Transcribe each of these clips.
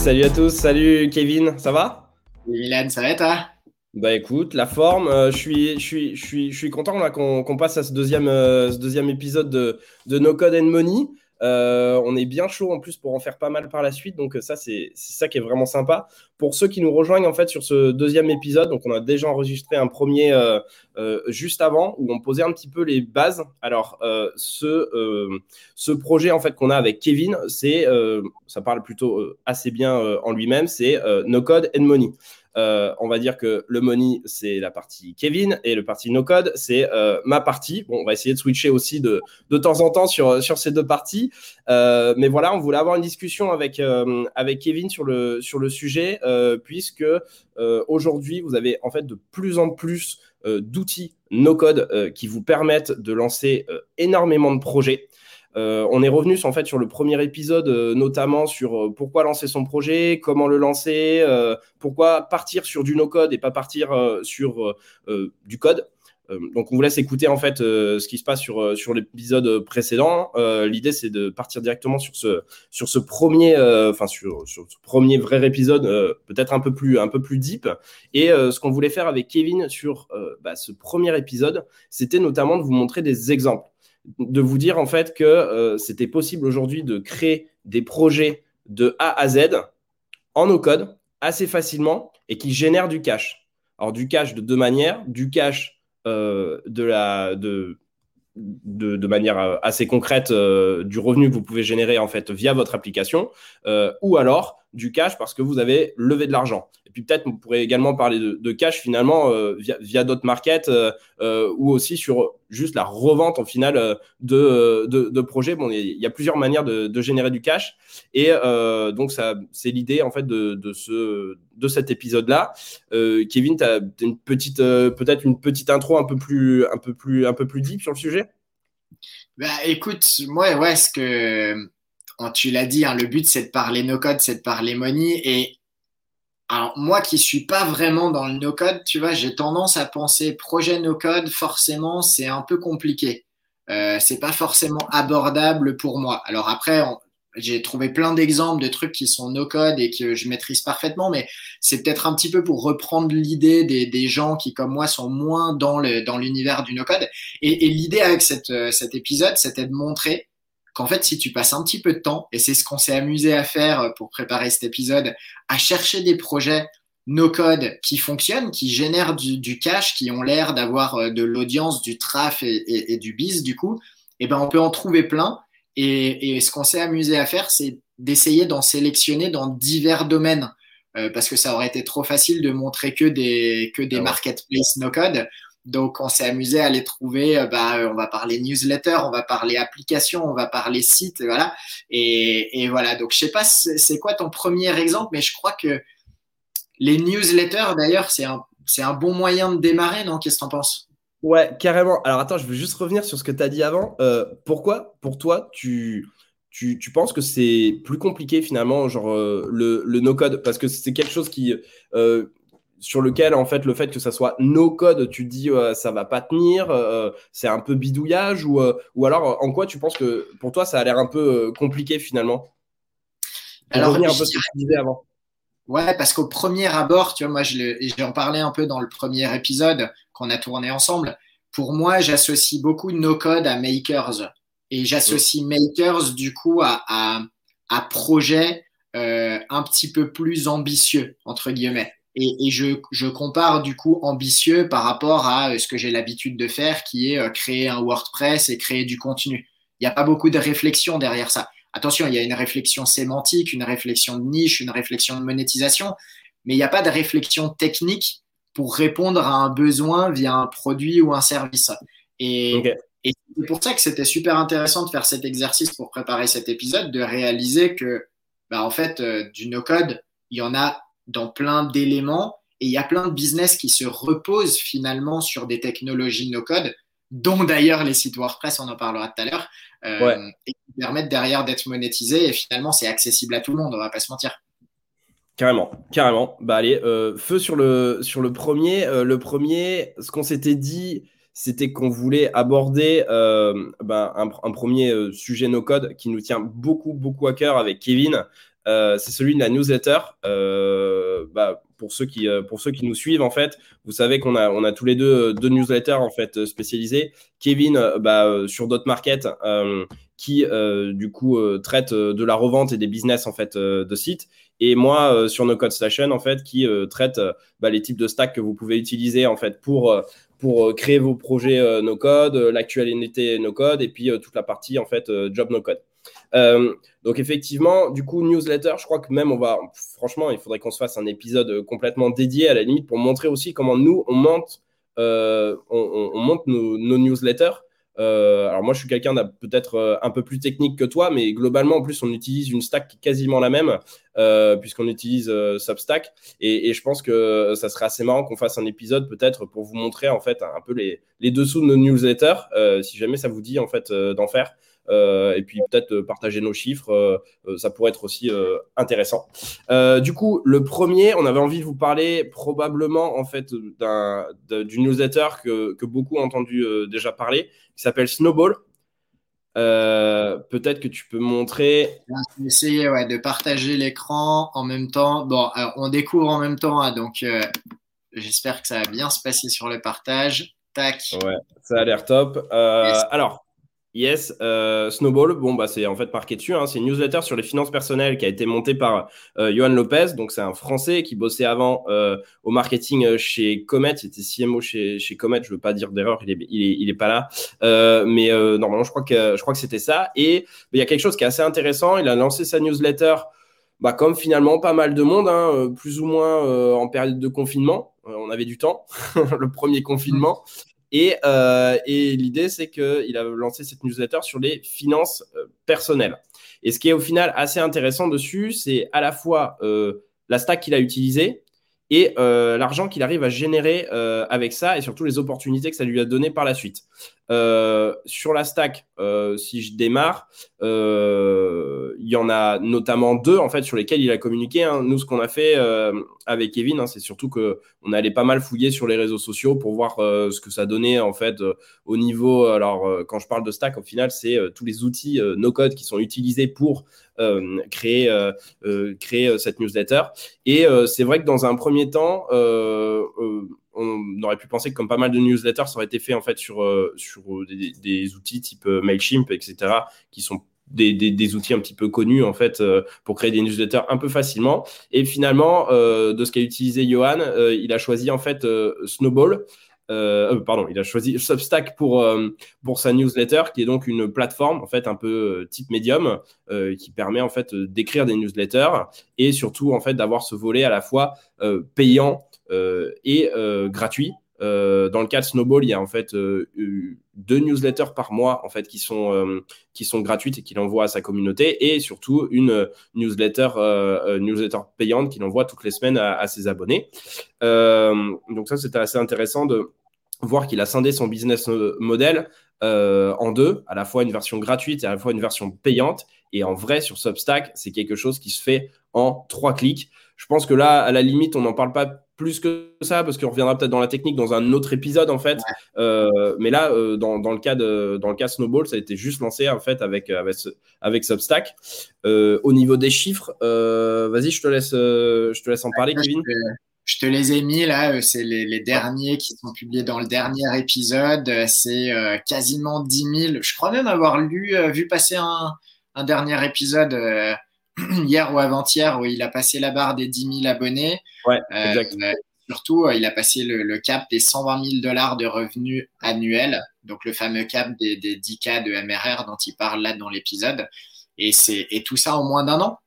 salut à tous, salut Kevin, ça va? Milan, ça va toi? Bah écoute, la forme, euh, je, suis, je, suis, je, suis, je suis content qu'on passe à ce deuxième, euh, ce deuxième épisode de, de No Code and Money. Euh, on est bien chaud en plus pour en faire pas mal par la suite, donc ça c'est ça qui est vraiment sympa. Pour ceux qui nous rejoignent en fait sur ce deuxième épisode, donc on a déjà enregistré un premier euh, euh, juste avant où on posait un petit peu les bases. Alors ce ce projet en fait qu'on a avec Kevin, c'est ça parle plutôt assez bien en lui-même, c'est No Code and Money. Euh, on va dire que le money, c'est la partie Kevin et le parti no code, c'est euh, ma partie. Bon, on va essayer de switcher aussi de, temps en temps sur, ces deux parties. Euh, mais voilà, on voulait avoir une discussion avec, avec Kevin sur le, sur le sujet, puisque aujourd'hui, vous avez en fait de plus en plus d'outils no code qui vous permettent de lancer énormément de projets. Euh, on est revenu en fait sur le premier épisode, euh, notamment sur euh, pourquoi lancer son projet, comment le lancer, pourquoi partir sur du no-code et pas partir sur du code. donc on vous laisse écouter en fait ce qui se passe sur, sur l'épisode précédent. L'idée c'est de partir directement sur ce, sur ce premier, enfin sur, ce premier vrai épisode, peut-être un peu plus un peu plus deep. Et ce qu'on voulait faire avec Kevin sur bah, ce premier épisode, c'était notamment de vous montrer des exemples de vous dire en fait que euh, c'était possible aujourd'hui de créer des projets de A à Z en no code assez facilement et qui génèrent du cash. Alors du cash de deux manières, du cash euh, de la de, de, manière euh, assez concrète du revenu que vous pouvez générer en fait via votre application, ou alors du cash parce que vous avez levé de l'argent. Et puis peut-être vous pourrez également parler de, cash finalement euh, via, d'autres markets euh, euh, ou aussi sur juste la revente en final de, de, projets. Bon, il y a plusieurs manières de, générer du cash et donc ça c'est l'idée en fait de, ce de cet épisode là. Kevin, tu as une petite peut-être une petite intro un peu plus un peu plus un peu plus deep sur le sujet? Bah écoute, moi ouais ce que tu l'as dit, hein, le but c'est de parler no code, c'est de parler money. Et alors moi qui suis pas vraiment dans le no code, tu vois, j'ai tendance à penser projet no code, forcément c'est un peu compliqué. Euh, c'est pas forcément abordable pour moi. Alors après, j'ai trouvé plein d'exemples de trucs qui sont no code et que je maîtrise parfaitement, mais c'est peut-être un petit peu pour reprendre l'idée des, gens qui, comme moi, sont moins dans le dans l'univers du no code. Et, l'idée avec euh, cet épisode, c'était de montrer qu'en fait, si tu passes un petit peu de temps, et c'est ce qu'on s'est amusé à faire euh, pour préparer cet épisode, à chercher des projets no code qui fonctionnent, qui génèrent du, cash, qui ont l'air d'avoir euh, de l'audience, du traf et, du biz, du coup, eh ben, on peut en trouver plein. Et, ce qu'on s'est amusé à faire, c'est d'essayer d'en sélectionner dans divers domaines. Euh, parce que ça aurait été trop facile de montrer que des, que des ah marketplaces no code. Donc, on s'est amusé à les trouver. Euh, bah, euh, on va parler newsletter, on va parler application, on va parler site, voilà. Et, voilà. Donc, je sais pas c'est quoi ton premier exemple, mais je crois que les newsletters, d'ailleurs, c'est un, un bon moyen de démarrer, non? Qu'est-ce que tu en penses? Ouais, carrément. Alors, attends, je veux juste revenir sur ce que tu as dit avant. Euh, pourquoi, pour toi, tu, tu, tu, penses que c'est plus compliqué finalement, genre le, le no-code? Parce que c'est quelque chose qui, sur lequel en fait le fait que ça soit no code, tu dis euh, ça va pas tenir, euh, c'est un peu bidouillage ou, euh, ou alors en quoi tu penses que pour toi ça a l'air un peu compliqué finalement? Alors revenir un peu ce que tu disais avant. Ouais, parce qu'au premier abord, tu vois, moi j'en parlais un peu dans le premier épisode qu'on a tourné ensemble. Pour moi, j'associe beaucoup no code à makers et j'associe makers du coup à, à, à projets un petit peu plus ambitieux entre guillemets. Et, et je, je, compare du coup ambitieux par rapport à euh, ce que j'ai l'habitude de faire, qui est euh, créer un WordPress et créer du contenu. Il n'y a pas beaucoup de réflexion derrière ça. Attention, il y a une réflexion sémantique, une réflexion de niche, une réflexion de monétisation, mais il n'y a pas de réflexion technique pour répondre à un besoin via un produit ou un service. Et, et c'est pour ça que c'était super intéressant de faire cet exercice pour préparer cet épisode, de réaliser que, bah, en fait, euh, du no-code, il y en a dans plein d'éléments et il y a plein de business qui se reposent finalement sur des technologies no-code, dont d'ailleurs les sites WordPress, on en parlera tout à l'heure, euh, et qui permettent derrière d'être monétisés et finalement c'est accessible à tout le monde, on va pas se mentir. Carrément, carrément. Bah allez, euh, feu sur le, sur le premier. Euh, le premier, ce qu'on s'était dit, c'était qu'on voulait aborder ben, un, premier sujet no code qui nous tient beaucoup beaucoup à cœur avec Kevin. C'est celui de la newsletter. Bah, pour ceux qui pour ceux qui nous suivent en fait, vous savez qu'on a on a tous les deux deux newsletters en fait spécialisés. Kevin bah, sur Dot Market qui du coup traite de la revente et des business en fait de sites et moi sur No Code Station en fait qui traite bah, les types de stacks que vous pouvez utiliser en fait pour pour créer vos projets no code, l'actualité no code et puis toute la partie en fait job no code. Donc effectivement, du coup, newsletter, je crois que même on va, franchement, il faudrait qu'on se fasse un épisode complètement dédié à la limite pour montrer aussi comment nous on monte, on, monte nos, newsletters euh, alors moi, je suis quelqu'un peut-être euh, un peu plus technique que toi, mais globalement, en plus, on utilise une stack quasiment la même, euh, puisqu'on utilise Substack. Et, je pense que ça serait assez marrant qu'on fasse un épisode peut-être pour vous montrer en fait un peu les, les dessous de nos newsletters, si jamais ça vous dit en fait d'en faire. Euh, et puis peut-être euh, partager nos chiffres, euh, ça pourrait être aussi intéressant. du coup, le premier, on avait envie de vous parler probablement en fait d'une newsletter que, que, beaucoup ont entendu déjà parler, qui s'appelle Snowball. peut-être que tu peux montrer. Je vais essayer ouais, de partager l'écran en même temps. Bon, on découvre en même temps, hein, donc j'espère que ça va bien se passer sur le partage. Tac. Ouais, ça a l'air top. Alors, Yes, euh, Snowball, bon bah c'est en fait marqué dessus, hein, c'est une newsletter sur les finances personnelles qui a été montée par euh, Johan Lopez, donc c'est un Français qui bossait avant euh, au marketing euh, chez Comet, c'était CMO chez, chez Comet, je veux pas dire d'erreur, il est, il, est, il est pas là, euh, mais normalement je crois que je crois que c'était ça. Et il y a quelque chose qui est assez intéressant, il a lancé sa newsletter, bah comme finalement pas mal de monde, hein, plus ou moins en période de confinement, on avait du temps, le premier confinement. Et, euh, et l'idée, c'est qu'il a lancé cette newsletter sur les finances euh, personnelles. Et ce qui est au final assez intéressant dessus, c'est à la fois euh, la stack qu'il a utilisée et l'argent qu'il arrive à générer avec ça et surtout les opportunités que ça lui a donné par la suite. Euh, sur la stack, euh, si je démarre, euh, il y en a notamment deux en fait sur lesquels il a communiqué. Hein. Nous, ce qu'on a fait avec Kevin, hein, c'est surtout que on allait pas mal fouiller sur les réseaux sociaux pour voir ce que ça donnait en fait au niveau. Alors, quand je parle de stack, au final, c'est tous les outils no code qui sont utilisés pour créer créer cette newsletter. Et c'est vrai que dans un premier temps, on aurait pu penser que comme pas mal de newsletters, ça aurait été fait en fait sur, euh, sur des, outils type euh, Mailchimp, etc., qui sont des, outils un petit peu connus en fait euh, pour créer des newsletters un peu facilement. Et finalement, de ce qu'a utilisé Johan, il a choisi en fait Snowball. pardon, il a choisi Substack pour, pour sa newsletter, qui est donc une plateforme en fait un peu type Medium, qui permet en fait d'écrire des newsletters et surtout en fait d'avoir ce volet à la fois payant euh, et euh, gratuit. Euh, dans le cas de Snowball, il y a en fait deux newsletters par mois en fait qui sont qui sont gratuites et qu'il envoie à sa communauté et surtout une newsletter newsletter payante qu'il envoie toutes les semaines à, ses abonnés. donc ça c'était assez intéressant de voir qu'il a scindé son business model en deux, à la fois une version gratuite et à la fois une version payante. Et en vrai, sur Substack, c'est quelque chose qui se fait en trois clics. Je pense que là, à la limite, on n'en parle pas plus que ça parce qu'on reviendra peut-être dans la technique dans un autre épisode en fait. Euh, mais là, euh, dans, dans, le cas de dans le cas Snowball, ça a été juste lancé en fait avec avec, avec Substack. Euh, au niveau des chiffres, vas-y, je te laisse je te laisse en parler, Kevin. Je te, les ai mis là, c'est les, les, derniers qui sont publiés dans le dernier épisode. C'est quasiment 10 000. Je crois même avoir lu, vu passer un, un dernier épisode hier ou avant-hier où il a passé la barre des 10 000 abonnés. Ouais, euh, surtout, euh, il a passé le, cap des 120 000 dollars de revenus annuels, donc le fameux cap des, 10 k de MRR dont il parle là dans l'épisode. Et, et tout ça en moins d'un an.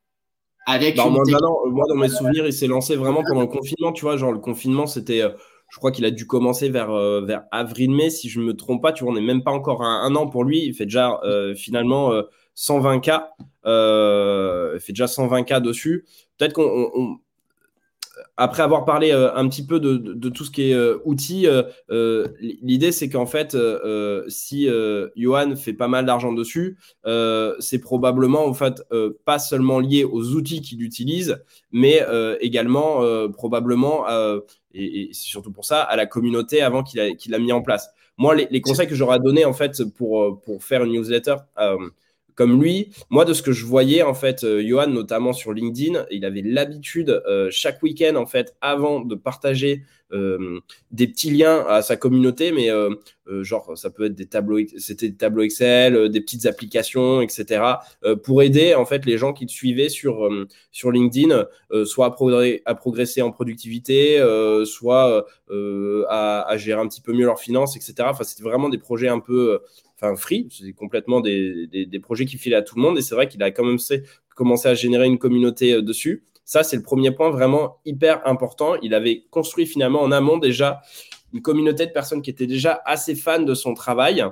Avec bah, moins d'un an, moi dans mes souvenirs, il s'est lancé vraiment pendant le confinement, tu vois, genre le confinement, c'était euh, je crois qu'il a dû commencer vers, vers avril-mai, si je ne me trompe pas. Tu vois, on n'est même pas encore un, un, an pour lui. Il fait déjà finalement 120K. Euh, il fait déjà 120K dessus. Peut-être qu'on. après avoir parlé un petit peu de, tout ce qui est outils, l'idée c'est qu'en fait, si Johan fait pas mal d'argent dessus, c'est probablement en fait pas seulement lié aux outils qu'il utilise, mais également probablement, et, c'est surtout pour ça, à la communauté avant qu'il a, qu'il a mis en place. Moi, les, conseils que j'aurais donné en fait pour, pour faire une newsletter comme lui. Moi, de ce que je voyais, en fait, euh, Johan, notamment sur LinkedIn, il avait l'habitude euh, chaque week-end, en fait, avant de partager euh, des petits liens à sa communauté, mais genre, ça peut être des tableaux, c'était des tableaux Excel, des petites applications, etc., pour aider, en fait, les gens qui le suivaient sur, sur LinkedIn, soit à, progresser en productivité, soit à, à, gérer un petit peu mieux leurs finances, etc. Enfin, c'était vraiment des projets un peu enfin free, c'est complètement des, des, projets qui filaient à tout le monde et c'est vrai qu'il a quand même commencé à générer une communauté euh, dessus. Ça, c'est le premier point vraiment hyper important. Il avait construit finalement en amont déjà une communauté de personnes qui étaient déjà assez fans de son travail.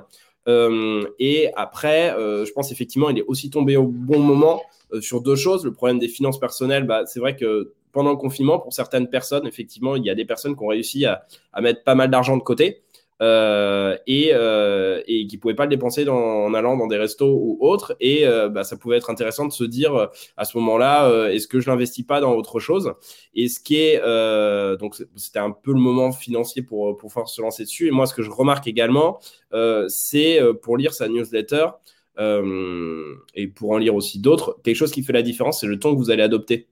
Euh, et après, euh, je pense effectivement, il est aussi tombé au bon moment sur deux choses. Le problème des finances personnelles, bah, c'est vrai que pendant le confinement, pour certaines personnes, effectivement, il y a des personnes qui ont réussi à mettre pas mal d'argent de côté. Euh, et, euh, qui ne pouvaient pas le dépenser en allant dans des restos ou autres. Et euh, bah, ça pouvait être intéressant de se dire à ce moment-là, est-ce que je l'investis pas dans autre chose? Et ce qui est donc c'était un peu le moment financier pour pour pouvoir se lancer dessus. Et moi, ce que je remarque également, c'est pour lire sa newsletter. et pour en lire aussi d'autres, quelque chose qui fait la différence, c'est le ton que vous allez adopter.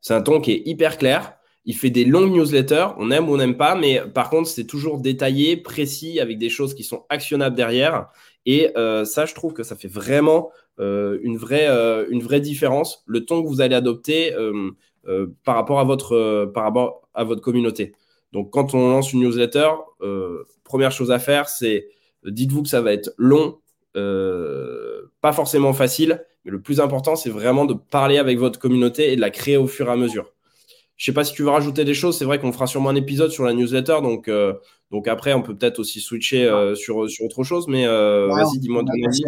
C'est un ton qui est hyper clair, il fait des longues newsletters, on aime ou on n'aime pas, mais par contre, c'est toujours détaillé, précis, avec des choses qui sont actionnables derrière. Et euh, ça, je trouve que ça fait vraiment euh, une, vraie, euh, une vraie différence, le ton que vous allez adopter par, rapport à votre, par rapport à votre communauté. Donc, quand on lance une newsletter, première chose à faire, c'est dites-vous que ça va être long, pas forcément facile, mais le plus important, c'est vraiment de parler avec votre communauté et de la créer au fur et à mesure. Je sais pas si tu veux rajouter des choses. C'est vrai qu'on fera sûrement un épisode sur la newsletter, donc euh, donc après on peut peut-être aussi switcher euh, sur sur autre chose. Mais euh, vas-y, dis-moi ton avis.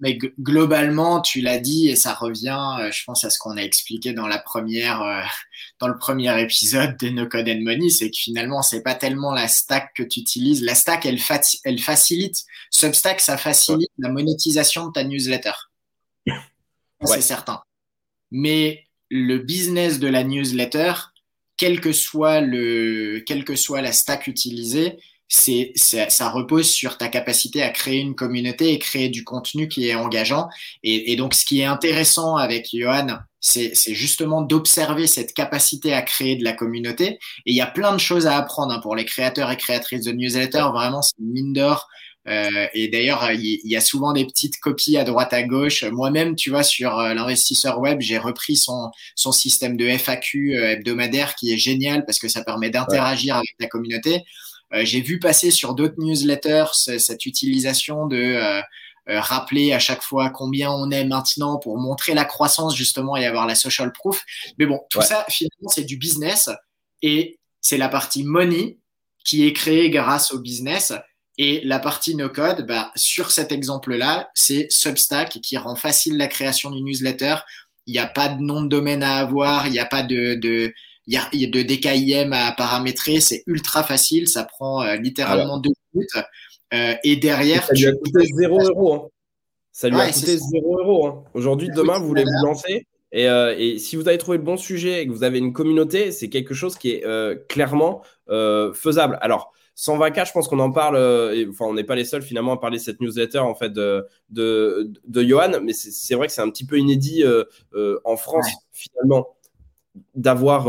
Mais globalement, tu l'as dit et ça revient, je pense à ce qu'on a expliqué dans la première dans le premier épisode de No Code and Money, c'est que finalement c'est pas tellement la stack que tu utilises. La stack, elle, elle facilite. Substack, ça facilite la monétisation de ta newsletter. C'est certain. Mais le business de la newsletter, quel que soit le, quelle que soit la stack utilisée, c'est, ça repose sur ta capacité à créer une communauté et créer du contenu qui est engageant. Et, donc, ce qui est intéressant avec Johan, c'est, justement d'observer cette capacité à créer de la communauté. Et il y a plein de choses à apprendre hein, pour les créateurs et créatrices de newsletter. Vraiment, c'est une mine d'or euh, et d'ailleurs, il y, a souvent des petites copies à droite à gauche. Moi-même, tu vois, sur euh, l'investisseur web, j'ai repris son, son système de FAQ euh, hebdomadaire qui est génial parce que ça permet d'interagir avec la communauté. j'ai vu passer sur d'autres newsletters cette utilisation de rappeler à chaque fois combien on est maintenant pour montrer la croissance justement et avoir la social proof. Mais bon, tout ça finalement c'est du business et c'est la partie money qui est créée grâce au business. Et la partie no-code, bah, sur cet exemple-là, c'est Substack qui rend facile la création d'une newsletter. Il n'y a pas de nom de domaine à avoir, il n'y a pas de, de, il y a, de DKIM à paramétrer. C'est ultra facile, ça prend euh, littéralement deux minutes. Euh, et derrière. Ça lui a coûté 0 euros. Hein. Ça lui a coûté 0 euros. Hein. Aujourd'hui, demain, vous voulez vous lancer. Et, euh, et, si vous avez trouvé le bon sujet et que vous avez une communauté, c'est quelque chose qui est clairement faisable. Alors, 120K, je pense qu'on en parle, euh, enfin, on n'est pas les seuls finalement à parler de cette newsletter en fait de, de, de Johan, mais c'est vrai que c'est un petit peu inédit euh, euh, en France finalement d'avoir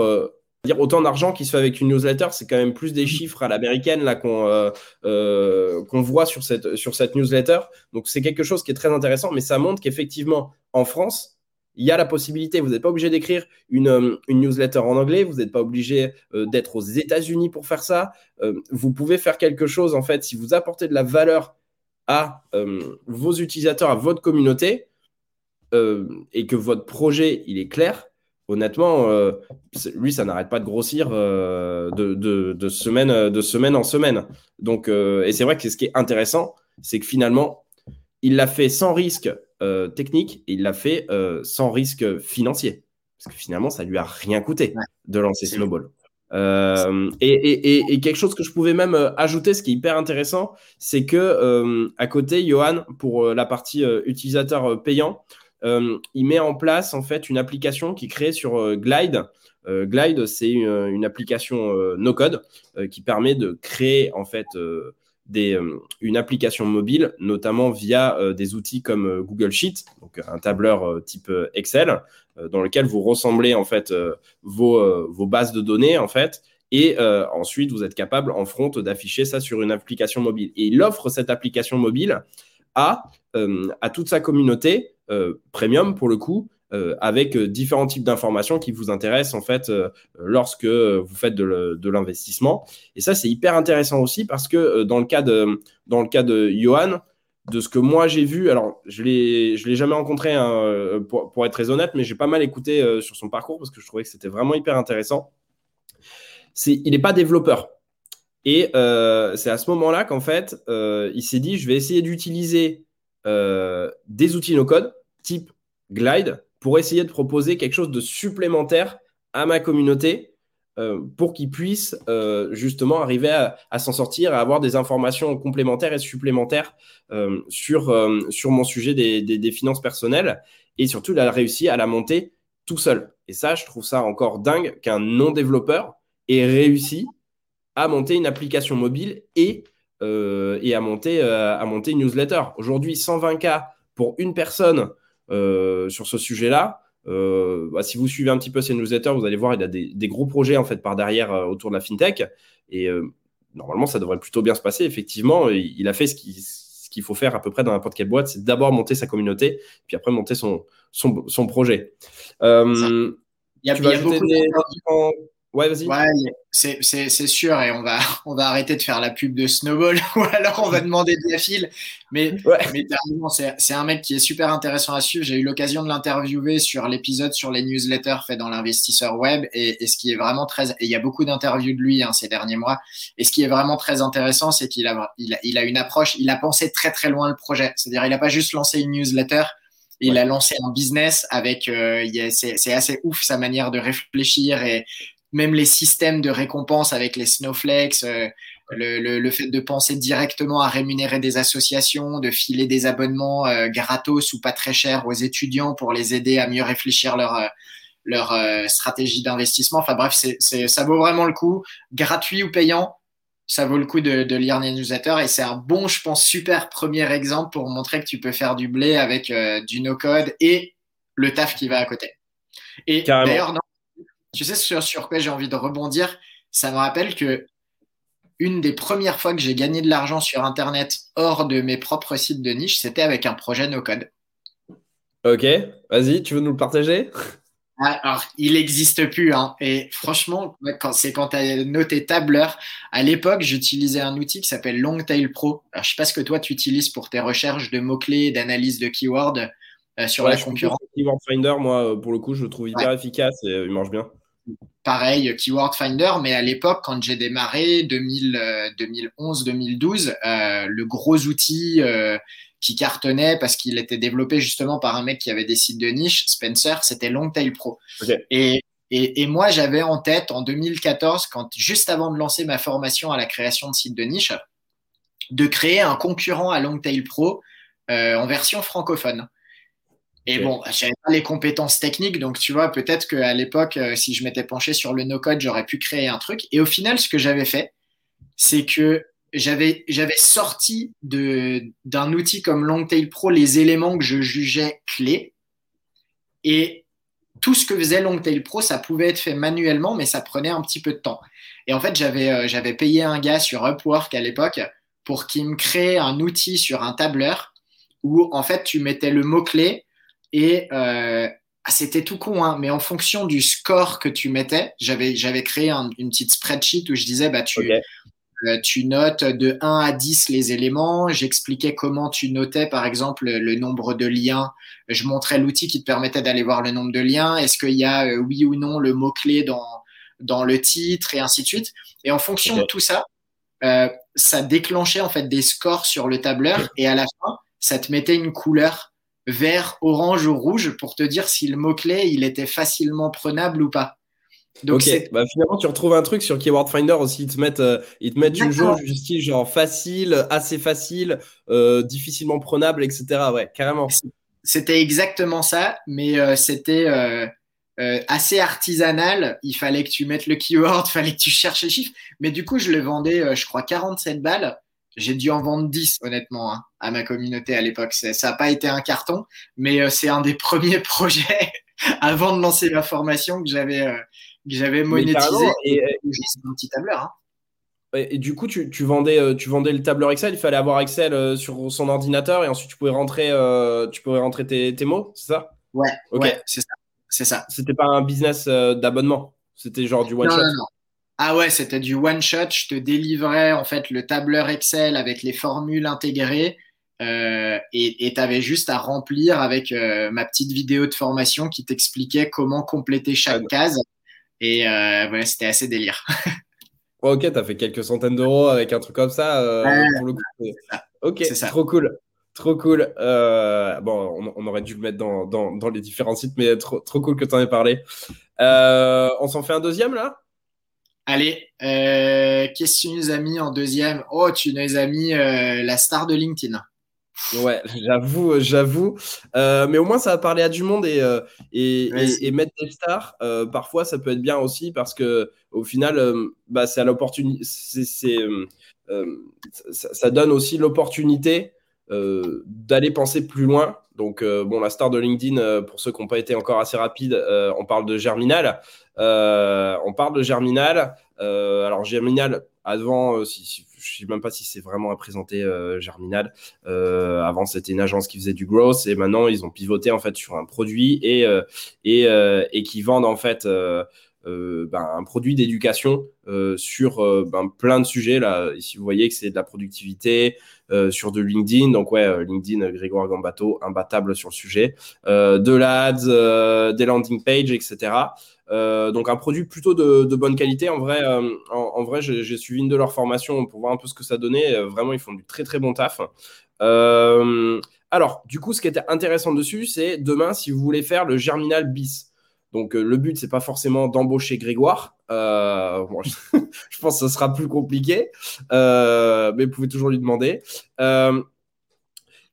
dire autant d'argent qui se fait avec une newsletter, c'est quand même plus des chiffres à l'américaine là qu'on qu'on voit sur cette, sur cette newsletter. Donc c'est quelque chose qui est très intéressant, mais ça montre qu'effectivement en France, il y a la possibilité, vous n'êtes pas obligé d'écrire une, euh, une, newsletter en anglais, vous n'êtes pas obligé euh, d'être aux États-Unis pour faire ça. Euh, vous pouvez faire quelque chose, en fait, si vous apportez de la valeur à vos utilisateurs, à votre communauté, et que votre projet, il est clair, honnêtement, lui, ça n'arrête pas de grossir de, de, de, semaine, de semaine en semaine. Donc, et c'est vrai que ce qui est intéressant, c'est que finalement, il l'a fait sans risque euh, technique et il l'a fait euh, sans risque financier. Parce que finalement, ça lui a rien coûté de lancer Snowball. Euh, et, quelque chose que je pouvais même ajouter, ce qui est hyper intéressant, c'est que à côté, Johan, pour la partie utilisateur payant, il met en place en fait une application qui est créée sur Glide. Glide, c'est une, application no code qui permet de créer en fait des, une application mobile, notamment via des outils comme Google Sheet, donc un tableur type Excel, euh, dans lequel vous ressemblez en fait euh, vos, euh, vos, bases de données en fait. Et ensuite, vous êtes capable en front d'afficher ça sur une application mobile. Et il offre cette application mobile à, à toute sa communauté premium pour le coup, avec différents types d'informations qui vous intéressent en fait lorsque vous faites de l'investissement. Et ça, c'est hyper intéressant aussi parce que dans le cas de, dans le cas de Johan, de ce que moi j'ai vu, alors je l'ai, l'ai jamais rencontré hein, euh, pour, être très honnête, mais j'ai pas mal écouté euh, sur son parcours parce que je trouvais que c'était vraiment hyper intéressant. C'est, il n'est pas développeur. Et euh, c'est à ce moment-là qu'en fait, il s'est dit, je vais essayer d'utiliser des outils no-code type Glide pour essayer de proposer quelque chose de supplémentaire à ma communauté euh, pour qu'ils puissent euh, justement arriver à, s'en sortir, à avoir des informations complémentaires et supplémentaires euh, sur, mon sujet des, finances personnelles. Et surtout, il a réussi à la monter tout seul. Et ça, je trouve ça encore dingue qu'un non-développeur ait réussi à monter une application mobile et, et à, monter, à monter une newsletter. Aujourd'hui, 120K pour une personne sur ce sujet-là, euh, bah, si vous suivez un petit peu ces newsletters, vous allez voir, il a des, des gros projets en fait par derrière euh, autour de la fintech. Et euh, normalement, ça devrait plutôt bien se passer. Effectivement, il, a fait ce qu'il faut faire à peu près dans n'importe quelle boîte, c'est d'abord monter sa communauté, puis après monter son, son, son projet. il y a, tu vas beaucoup des, Ouais, vas-y. Ouais, c'est sûr, et on va, on va arrêter de faire la pub de Snowball, ou alors on va demander de la file. Mais, mais c'est un mec qui est super intéressant à suivre. J'ai eu l'occasion de l'interviewer sur l'épisode sur les newsletters fait dans l'investisseur web, et, et, ce qui est vraiment très. Et il y a beaucoup d'interviews de lui hein, ces derniers mois. Et ce qui est vraiment très intéressant, c'est qu'il a, il a, il a une approche, il a pensé très très loin le projet. C'est-à-dire, il n'a pas juste lancé une newsletter. Il a lancé un business avec, euh, c'est assez ouf sa manière de réfléchir et, même les systèmes de récompense avec les snowflakes, euh, le, le, fait de penser directement à rémunérer des associations, de filer des abonnements euh, gratos ou pas très chers aux étudiants pour les aider à mieux réfléchir leur, euh, leur stratégie d'investissement. Enfin bref, c'est, ça vaut vraiment le coup, gratuit ou payant. Ça vaut le coup de, de lire les newsletters et c'est un bon, je pense, super premier exemple pour montrer que tu peux faire du blé avec du no-code et le taf qui va à côté. Et d'ailleurs, non, tu sais sur, sur quoi j'ai envie de rebondir Ça me rappelle que une des premières fois que j'ai gagné de l'argent sur Internet hors de mes propres sites de niche, c'était avec un projet no-code. Ok, vas-y, tu veux nous le partager? Ah, alors, il n'existe plus. Hein. Et franchement, c'est quand tu as noté tableur. À l'époque, j'utilisais un outil qui s'appelle Longtail Pro. Alors, je sais pas ce que toi, tu utilises pour tes recherches de mots-clés, d'analyse de keywords euh, sur la concurrence. Keyword Finder, moi, pour le coup, je le trouve hyper efficace et euh, il marche bien pareil Keyword Finder, mais à l'époque, quand j'ai démarré, 2011, 2012, euh, euh, le gros outil euh, qui cartonnait parce qu'il était développé justement par un mec qui avait des sites de niche, Spencer, c'était Longtail Pro. Et, et, moi, j'avais en tête en 2014, quand juste avant de lancer ma formation à la création de sites de niche, de créer un concurrent à Longtail Pro en version francophone. Et bon, j'avais pas les compétences techniques, donc tu vois, peut-être qu'à l'époque, euh, si je m'étais penché sur le no-code, j'aurais pu créer un truc. Et au final, ce que j'avais fait, c'est que j'avais j'avais sorti de d'un outil comme Longtail Pro les éléments que je jugeais clés. Et tout ce que faisait Longtail Pro, ça pouvait être fait manuellement, mais ça prenait un petit peu de temps. Et en fait, j'avais euh, j'avais payé un gars sur Upwork à l'époque pour qu'il me crée un outil sur un tableur où en fait tu mettais le mot clé et euh, ah, c'était tout con, hein, mais en fonction du score que tu mettais, j'avais, j'avais créé une petite spreadsheet où je disais, bah, tu, euh, tu notes de 1 à 10 les éléments. J'expliquais comment tu notais, par exemple, le nombre de liens. Je montrais l'outil qui te permettait d'aller voir le nombre de liens. Est-ce qu'il y a euh, oui ou non le mot-clé dans, dans le titre et ainsi de suite. Et en fonction de tout ça, euh, ça déclenchait en fait des scores sur le tableur et à la fin, ça te mettait une couleur vert, orange ou rouge pour te dire si le mot-clé il était facilement prenable ou pas. Donc ok, bah, finalement tu retrouves un truc sur Keyword Finder aussi, ils te mettent, euh, ils te mettent une jauge du style genre facile, assez facile, euh, difficilement prenable, etc. Ouais, carrément. C'était exactement ça, mais euh, c'était assez artisanal. Il fallait que tu mettes le keyword, il fallait que tu cherches les chiffres. Mais du coup, je le vendais, je crois, 47 balles. J'ai dû en vendre 10, honnêtement, hein, à ma communauté à l'époque. Ça n'a pas été un carton, mais c'est un des premiers projets avant de lancer la formation que j'avais que j'avais monétisé et, un petit tableur. Hein. Et, du coup, tu, tu, vendais, euh, tu vendais le tableur Excel. Il fallait avoir Excel euh, sur son ordinateur et ensuite tu pouvais rentrer, euh, tu pouvais rentrer tes, tes mots, c'est ça? Ouais. Ok. c'est ça. C'est ça. C'était pas un business d'abonnement? C'était genre du one shot? Non, non. Ah ouais, c'était du one shot. Je te délivrais en fait le tableur Excel avec les formules intégrées. et tu avais juste à remplir avec ma petite vidéo de formation qui t'expliquait comment compléter chaque case et euh, c'était assez délire. ok, t'as fait quelques centaines d'euros avec un truc comme ça. Euh, pour le coup. Ok, c'est trop cool. Trop cool. Euh, bon, on, aurait dû le mettre dans, dans, dans, les différents sites, mais trop, trop cool que tu en aies parlé. on s'en fait un deuxième là? Allez, qu'est-ce que tu nous as mis en deuxième Oh, tu nous as mis la star de LinkedIn. Ouais, j'avoue, j'avoue. Euh, mais au moins, ça va parler à du monde et, euh, et, et, mettre des stars. Euh, parfois, ça peut être bien aussi parce que au final, bah, c'est à l'opportunité. Ça, donne aussi l'opportunité d'aller penser plus loin. Donc, bon, la star de LinkedIn, pour ceux qui n'ont pas été encore assez rapides, on parle de Germinal. on parle de Germinal. alors, Germinal, avant, euh, je sais même pas si c'est vraiment à présenter euh, Germinal. Euh, avant, c'était une agence qui faisait du growth et maintenant, ils ont pivoté en fait sur un produit et, et, et qui vendent en fait ben, un produit d'éducation sur ben, plein de sujets. Là, ici, vous voyez que c'est de la productivité sur de LinkedIn. Donc, ouais, LinkedIn, Grégoire Gambato, imbattable sur le sujet. de l'ADS, des landing pages, etc. Euh, donc un produit plutôt de, bonne qualité. En vrai, euh, en, vrai j'ai suivi une de leurs formations pour voir un peu ce que ça donnait. Euh, vraiment, ils font du très très bon taf. alors, du coup, ce qui était intéressant dessus, c'est demain, si vous voulez faire le Germinal bis. Donc le but, c'est pas forcément d'embaucher Grégoire. je, pense que ce sera plus compliqué, mais vous pouvez toujours lui demander.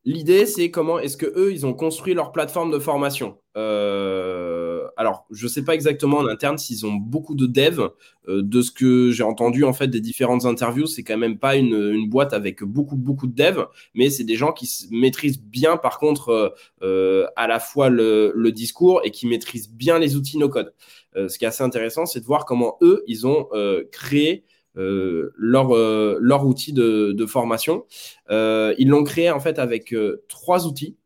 L'idée, c'est comment est-ce que eux, ils ont construit leur plateforme de formation. Euh, alors, je ne sais pas exactement en interne s'ils ont beaucoup de devs. Euh, de ce que j'ai entendu en fait des différentes interviews, c'est quand même pas une, boîte avec beaucoup beaucoup de devs, mais c'est des gens qui maîtrisent bien, par contre, euh, à la fois le, discours et qui maîtrisent bien les outils no code. ce qui est assez intéressant, c'est de voir comment eux, ils ont créé euh, leur, euh, outil de, formation. Euh, ils l'ont créé en fait avec trois outils.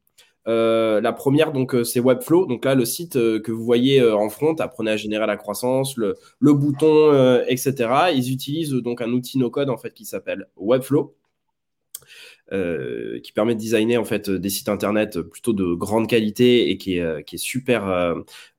La première, donc, c'est Webflow. Donc là, le site que vous voyez en front, apprenez à générer la croissance, le, bouton, etc. Ils utilisent donc un outil no-code en fait qui s'appelle Webflow. Euh, qui permet de designer en fait des sites internet plutôt de grande qualité et qui est, euh, super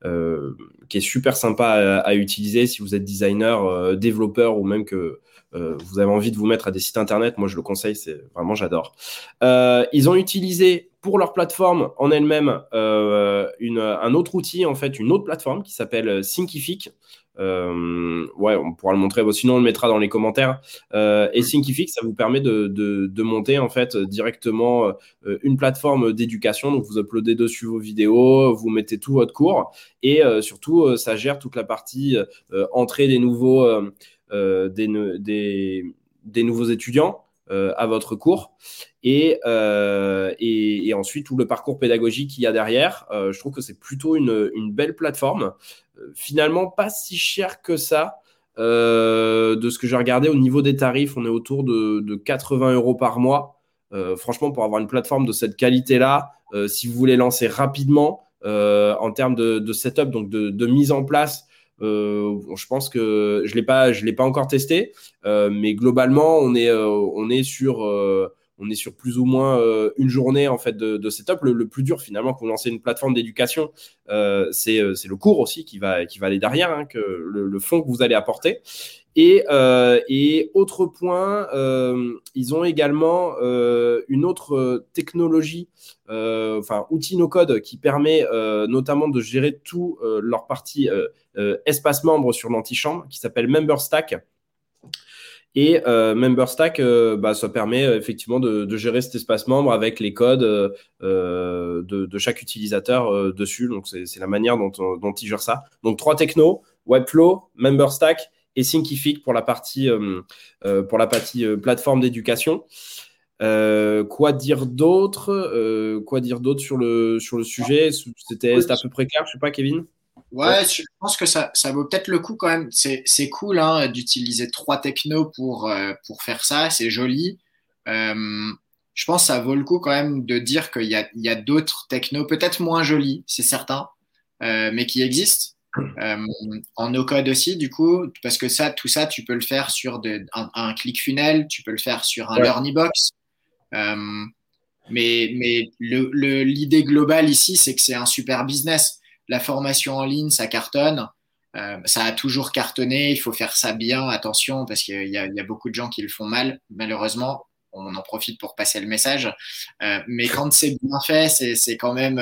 euh, qui sympa à, utiliser si vous êtes designer, développeur ou même que vous avez envie de vous mettre à des sites internet. Moi, je le conseille, c'est vraiment j'adore. ils ont utilisé pour leur plateforme en elle-même un autre outil en fait, une autre plateforme qui s'appelle Thinkific. Euh, ouais, on pourra le montrer. sinon, on le mettra dans les commentaires. Euh, et Thinkific, ça vous permet de, de, monter en fait directement euh, une plateforme d'éducation. Donc, vous uploadez dessus vos vidéos, vous mettez tout votre cours et surtout, ça gère toute la partie entrée des nouveaux, des, des, des, nouveaux étudiants. à votre cours et, et, ensuite tout le parcours pédagogique qu'il y a derrière. je trouve que c'est plutôt une, belle plateforme finalement pas si cher que ça. Euh, de ce que j'ai regardé au niveau des tarifs, on est autour de, 80 euros par mois. Euh, franchement, pour avoir une plateforme de cette qualité-là, euh, si vous voulez lancer rapidement en termes de, setup, donc de, mise en place, je pense que je l'ai pas, je l'ai pas encore testé, mais globalement, on est, on est sur on est sur plus ou moins une journée en fait de, setup. Le, plus dur finalement quand vous lancez une plateforme d'éducation, c'est le cours aussi qui va, qui va aller derrière, hein, que le, fond que vous allez apporter. Et, euh, autre point, euh, ils ont également euh, une autre technologie, enfin outil no-code qui permet notamment de gérer tout leur partie espace membre sur l'antichambre qui s'appelle MemberStack. Et MemberStack, bah, ça permet effectivement de, gérer cet espace membre avec les codes de, de, chaque utilisateur dessus. Donc, c'est la manière dont, dont ils gèrent ça. Donc, trois technos, Webflow, MemberStack et Thinkific pour la partie, euh, euh, pour la partie euh, plateforme d'éducation. quoi dire d'autre? Quoi dire d'autre sur le, sur le sujet? C'était à peu près clair, je sais pas, Kevin? Ouais, je pense que ça, ça vaut peut-être le coup quand même. C'est cool hein, d'utiliser trois technos pour, pour faire ça, c'est joli. je pense que ça vaut le coup quand même de dire qu'il y a, y a d'autres technos, peut-être moins jolis, c'est certain, mais qui existent. Euh, en no-code aussi, du coup, parce que ça, tout ça, tu peux le faire sur de, un, click funnel, tu peux le faire sur un learning box. Euh, mais mais l'idée le, globale ici, c'est que c'est un super business. La formation en ligne, ça cartonne. Euh, ça a toujours cartonné. Il faut faire ça bien, attention, parce qu'il y, y, a beaucoup de gens qui le font mal, malheureusement. On en profite pour passer le message. mais quand c'est bien fait, c'est quand même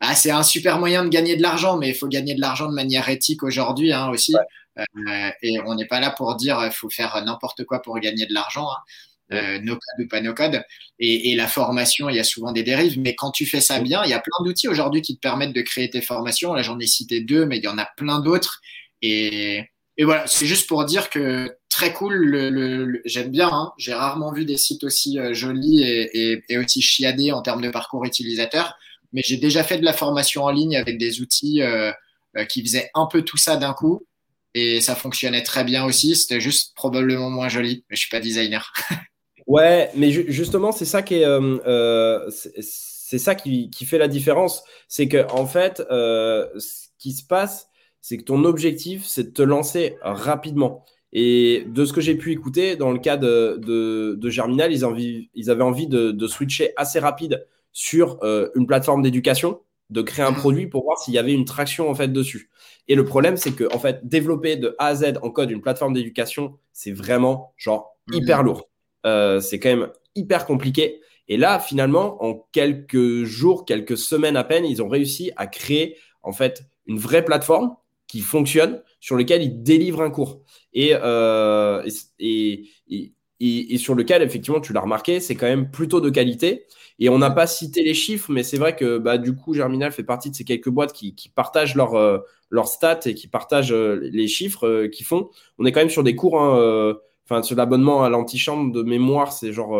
ah, c'est un super moyen de gagner de l'argent, mais il faut gagner de l'argent de manière éthique aujourd'hui hein, aussi. Euh, et on n'est pas là pour dire il faut faire n'importe quoi pour gagner de l'argent. Hein. Euh, no code ou pas no code. Et, et, la formation, il y a souvent des dérives, mais quand tu fais ça bien, il y a plein d'outils aujourd'hui qui te permettent de créer tes formations. Là, j'en ai cité deux, mais il y en a plein d'autres. Et, et, voilà, c'est juste pour dire que très cool. Le, le, J'aime bien. Hein. J'ai rarement vu des sites aussi euh, jolis et, et, et, aussi chiadés en termes de parcours utilisateur mais j'ai déjà fait de la formation en ligne avec des outils euh, euh, qui faisaient un peu tout ça d'un coup. Et ça fonctionnait très bien aussi. C'était juste probablement moins joli. Mais je suis pas designer. ouais, mais justement, c'est ça qui est, euh, c'est ça qui, qui, fait la différence. C'est que en fait, ce qui se passe, c'est que ton objectif, c'est de te lancer rapidement. Et de ce que j'ai pu écouter, dans le cas de, de, de Germinal, ils, envie, ils avaient envie de, de switcher assez rapide sur euh, une plateforme d'éducation, de créer un mmh. produit pour voir s'il y avait une traction en fait dessus. Et le problème, c'est que en fait, développer de A à Z en code une plateforme d'éducation, c'est vraiment genre mmh. hyper lourd. Euh, c'est quand même hyper compliqué. Et là, finalement, en quelques jours, quelques semaines à peine, ils ont réussi à créer en fait une vraie plateforme qui fonctionne, sur laquelle ils délivrent un cours. Et, euh, et, et, et, sur lequel, effectivement, tu l'as remarqué, c'est quand même plutôt de qualité. Et on n'a pas cité les chiffres, mais c'est vrai que bah, du coup, Germinal fait partie de ces quelques boîtes qui, partagent leurs euh, stats et qui partagent euh, les chiffres qu'ils font. On est quand même sur des cours, hein, enfin, l'abonnement à l'antichambre de mémoire, c'est genre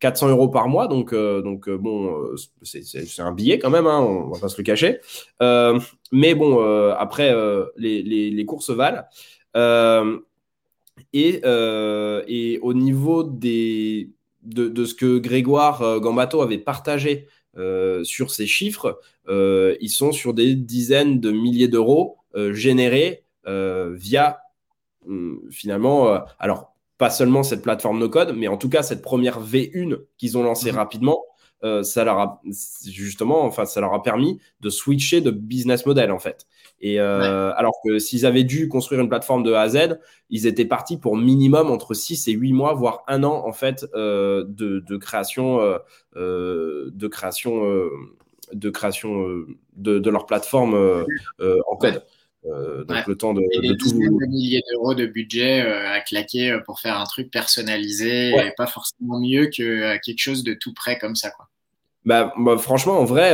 400 euros par mois. Donc, donc bon, c'est un billet quand même, hein, on va pas se le cacher. mais bon, après, les, les, les, cours se valent. Et, et, au niveau des, de, ce que Grégoire euh, Gambato avait partagé euh, sur ces chiffres, euh, ils sont sur des dizaines de milliers d'euros générés via hum, finalement, alors pas seulement cette plateforme no code, mais en tout cas cette première V1 qu'ils ont lancée mmh. rapidement, ça leur a justement, enfin, ça leur a permis de switcher de business model en fait. Et euh, alors que s'ils avaient dû construire une plateforme de A à Z, ils étaient partis pour minimum entre 6 et 8 mois, voire un an en fait euh, de, de, création, euh, de création, de, création de, de, leur plateforme en code. Donc le temps de, et de tout. de milliers d'euros de budget à claquer pour faire un truc personnalisé et pas forcément mieux que quelque chose de tout prêt comme ça. Quoi. Bah, bah franchement, en vrai,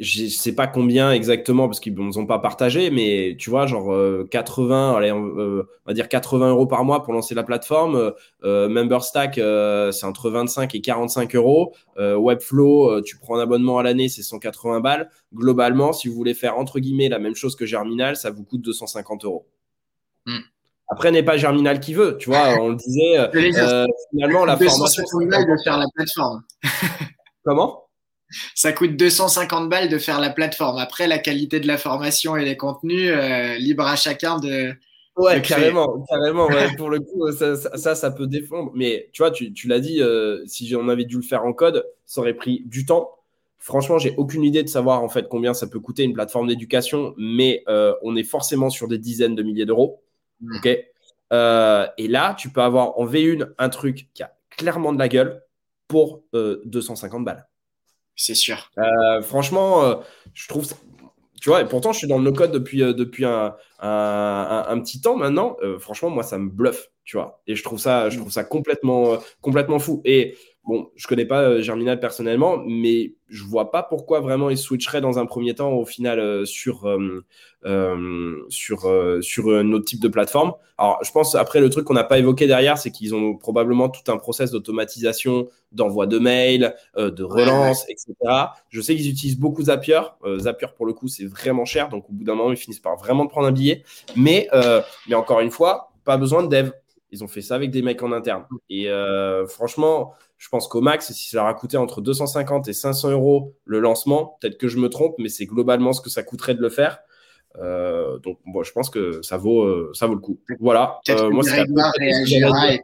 je sais pas combien exactement parce qu'ils nous ont pas partagé, mais tu vois, genre 80, euh, allez, euh, on va dire 80 euros par mois pour lancer la plateforme. Euh, MemberStack, c'est entre 25 et 45 euros. Webflow, tu prends un abonnement à l'année, c'est 180 balles. Globalement, si vous voulez faire entre guillemets la même chose que Germinal, ça vous coûte 250 euros. Hmm. Après, n'est pas Germinal qui veut, tu vois, on le disait. finalement, la formation. de faire la plateforme. Comment? Ça coûte 250 balles de faire la plateforme. Après, la qualité de la formation et les contenus, euh, libre à chacun de, Ouais, carrément, carrément. pour le coup, ça, ça, peut défendre. Mais tu vois, tu, tu l'as dit, euh, si on avait dû le faire en code, ça aurait pris du temps. Franchement, j'ai aucune idée de savoir en fait combien ça peut coûter une plateforme d'éducation, mais euh, on est forcément sur des dizaines de milliers d'euros. Ok? Euh, et là, tu peux avoir en V1 un truc qui a clairement de la gueule pour 250 balles. C'est sûr. franchement, je trouve tu vois, et pourtant, je suis dans le no-code depuis, euh, depuis un, un, petit temps maintenant. Euh, franchement, moi, ça me bluffe, tu vois. Et je trouve ça, je trouve ça complètement, euh, complètement fou. Et bon, je connais pas Germinal personnellement, mais je vois pas pourquoi vraiment ils switcheraient dans un premier temps au final sur, sur, sur un autre type de plateforme. Alors, je pense après le truc qu'on n'a pas évoqué derrière, c'est qu'ils ont probablement tout un process d'automatisation, d'envoi de mails, de relance, etc. Je sais qu'ils utilisent beaucoup Zapier. Zapier pour le coup, c'est vraiment cher, donc au bout d'un moment, ils finissent par vraiment prendre un billet. Mais, mais encore une fois, pas besoin de dev. Ils ont fait ça avec des mecs en interne. Et euh, franchement, je pense qu'au max, si ça leur a coûté entre 250 et 500 euros le lancement, peut-être que je me trompe, mais c'est globalement ce que ça coûterait de le faire. Euh, donc, bon, je pense que ça vaut, euh, ça vaut le coup. Voilà. Peut-être moi, réagira et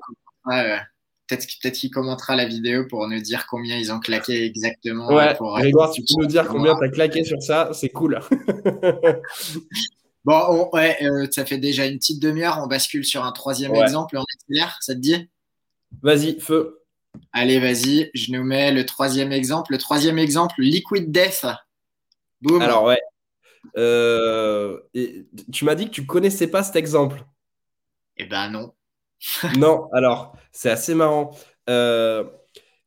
peut-être qu'il commentera la vidéo pour nous dire combien ils ont claqué exactement. Ouais, pour, Grégoire, tu peux nous dire combien tu as claqué sur ça, c'est cool. Bon, ouais, euh, ça fait déjà une petite demi-heure. On bascule sur un troisième exemple en accélère. Ça te dit? Vas-y, feu. Allez, vas-y. Je nous mets le troisième exemple. Le troisième exemple, Liquid Death. Boum. Alors, ouais. Euh, tu m'as dit que tu connaissais pas cet exemple. Eh ben non. non, alors, c'est assez marrant. Euh,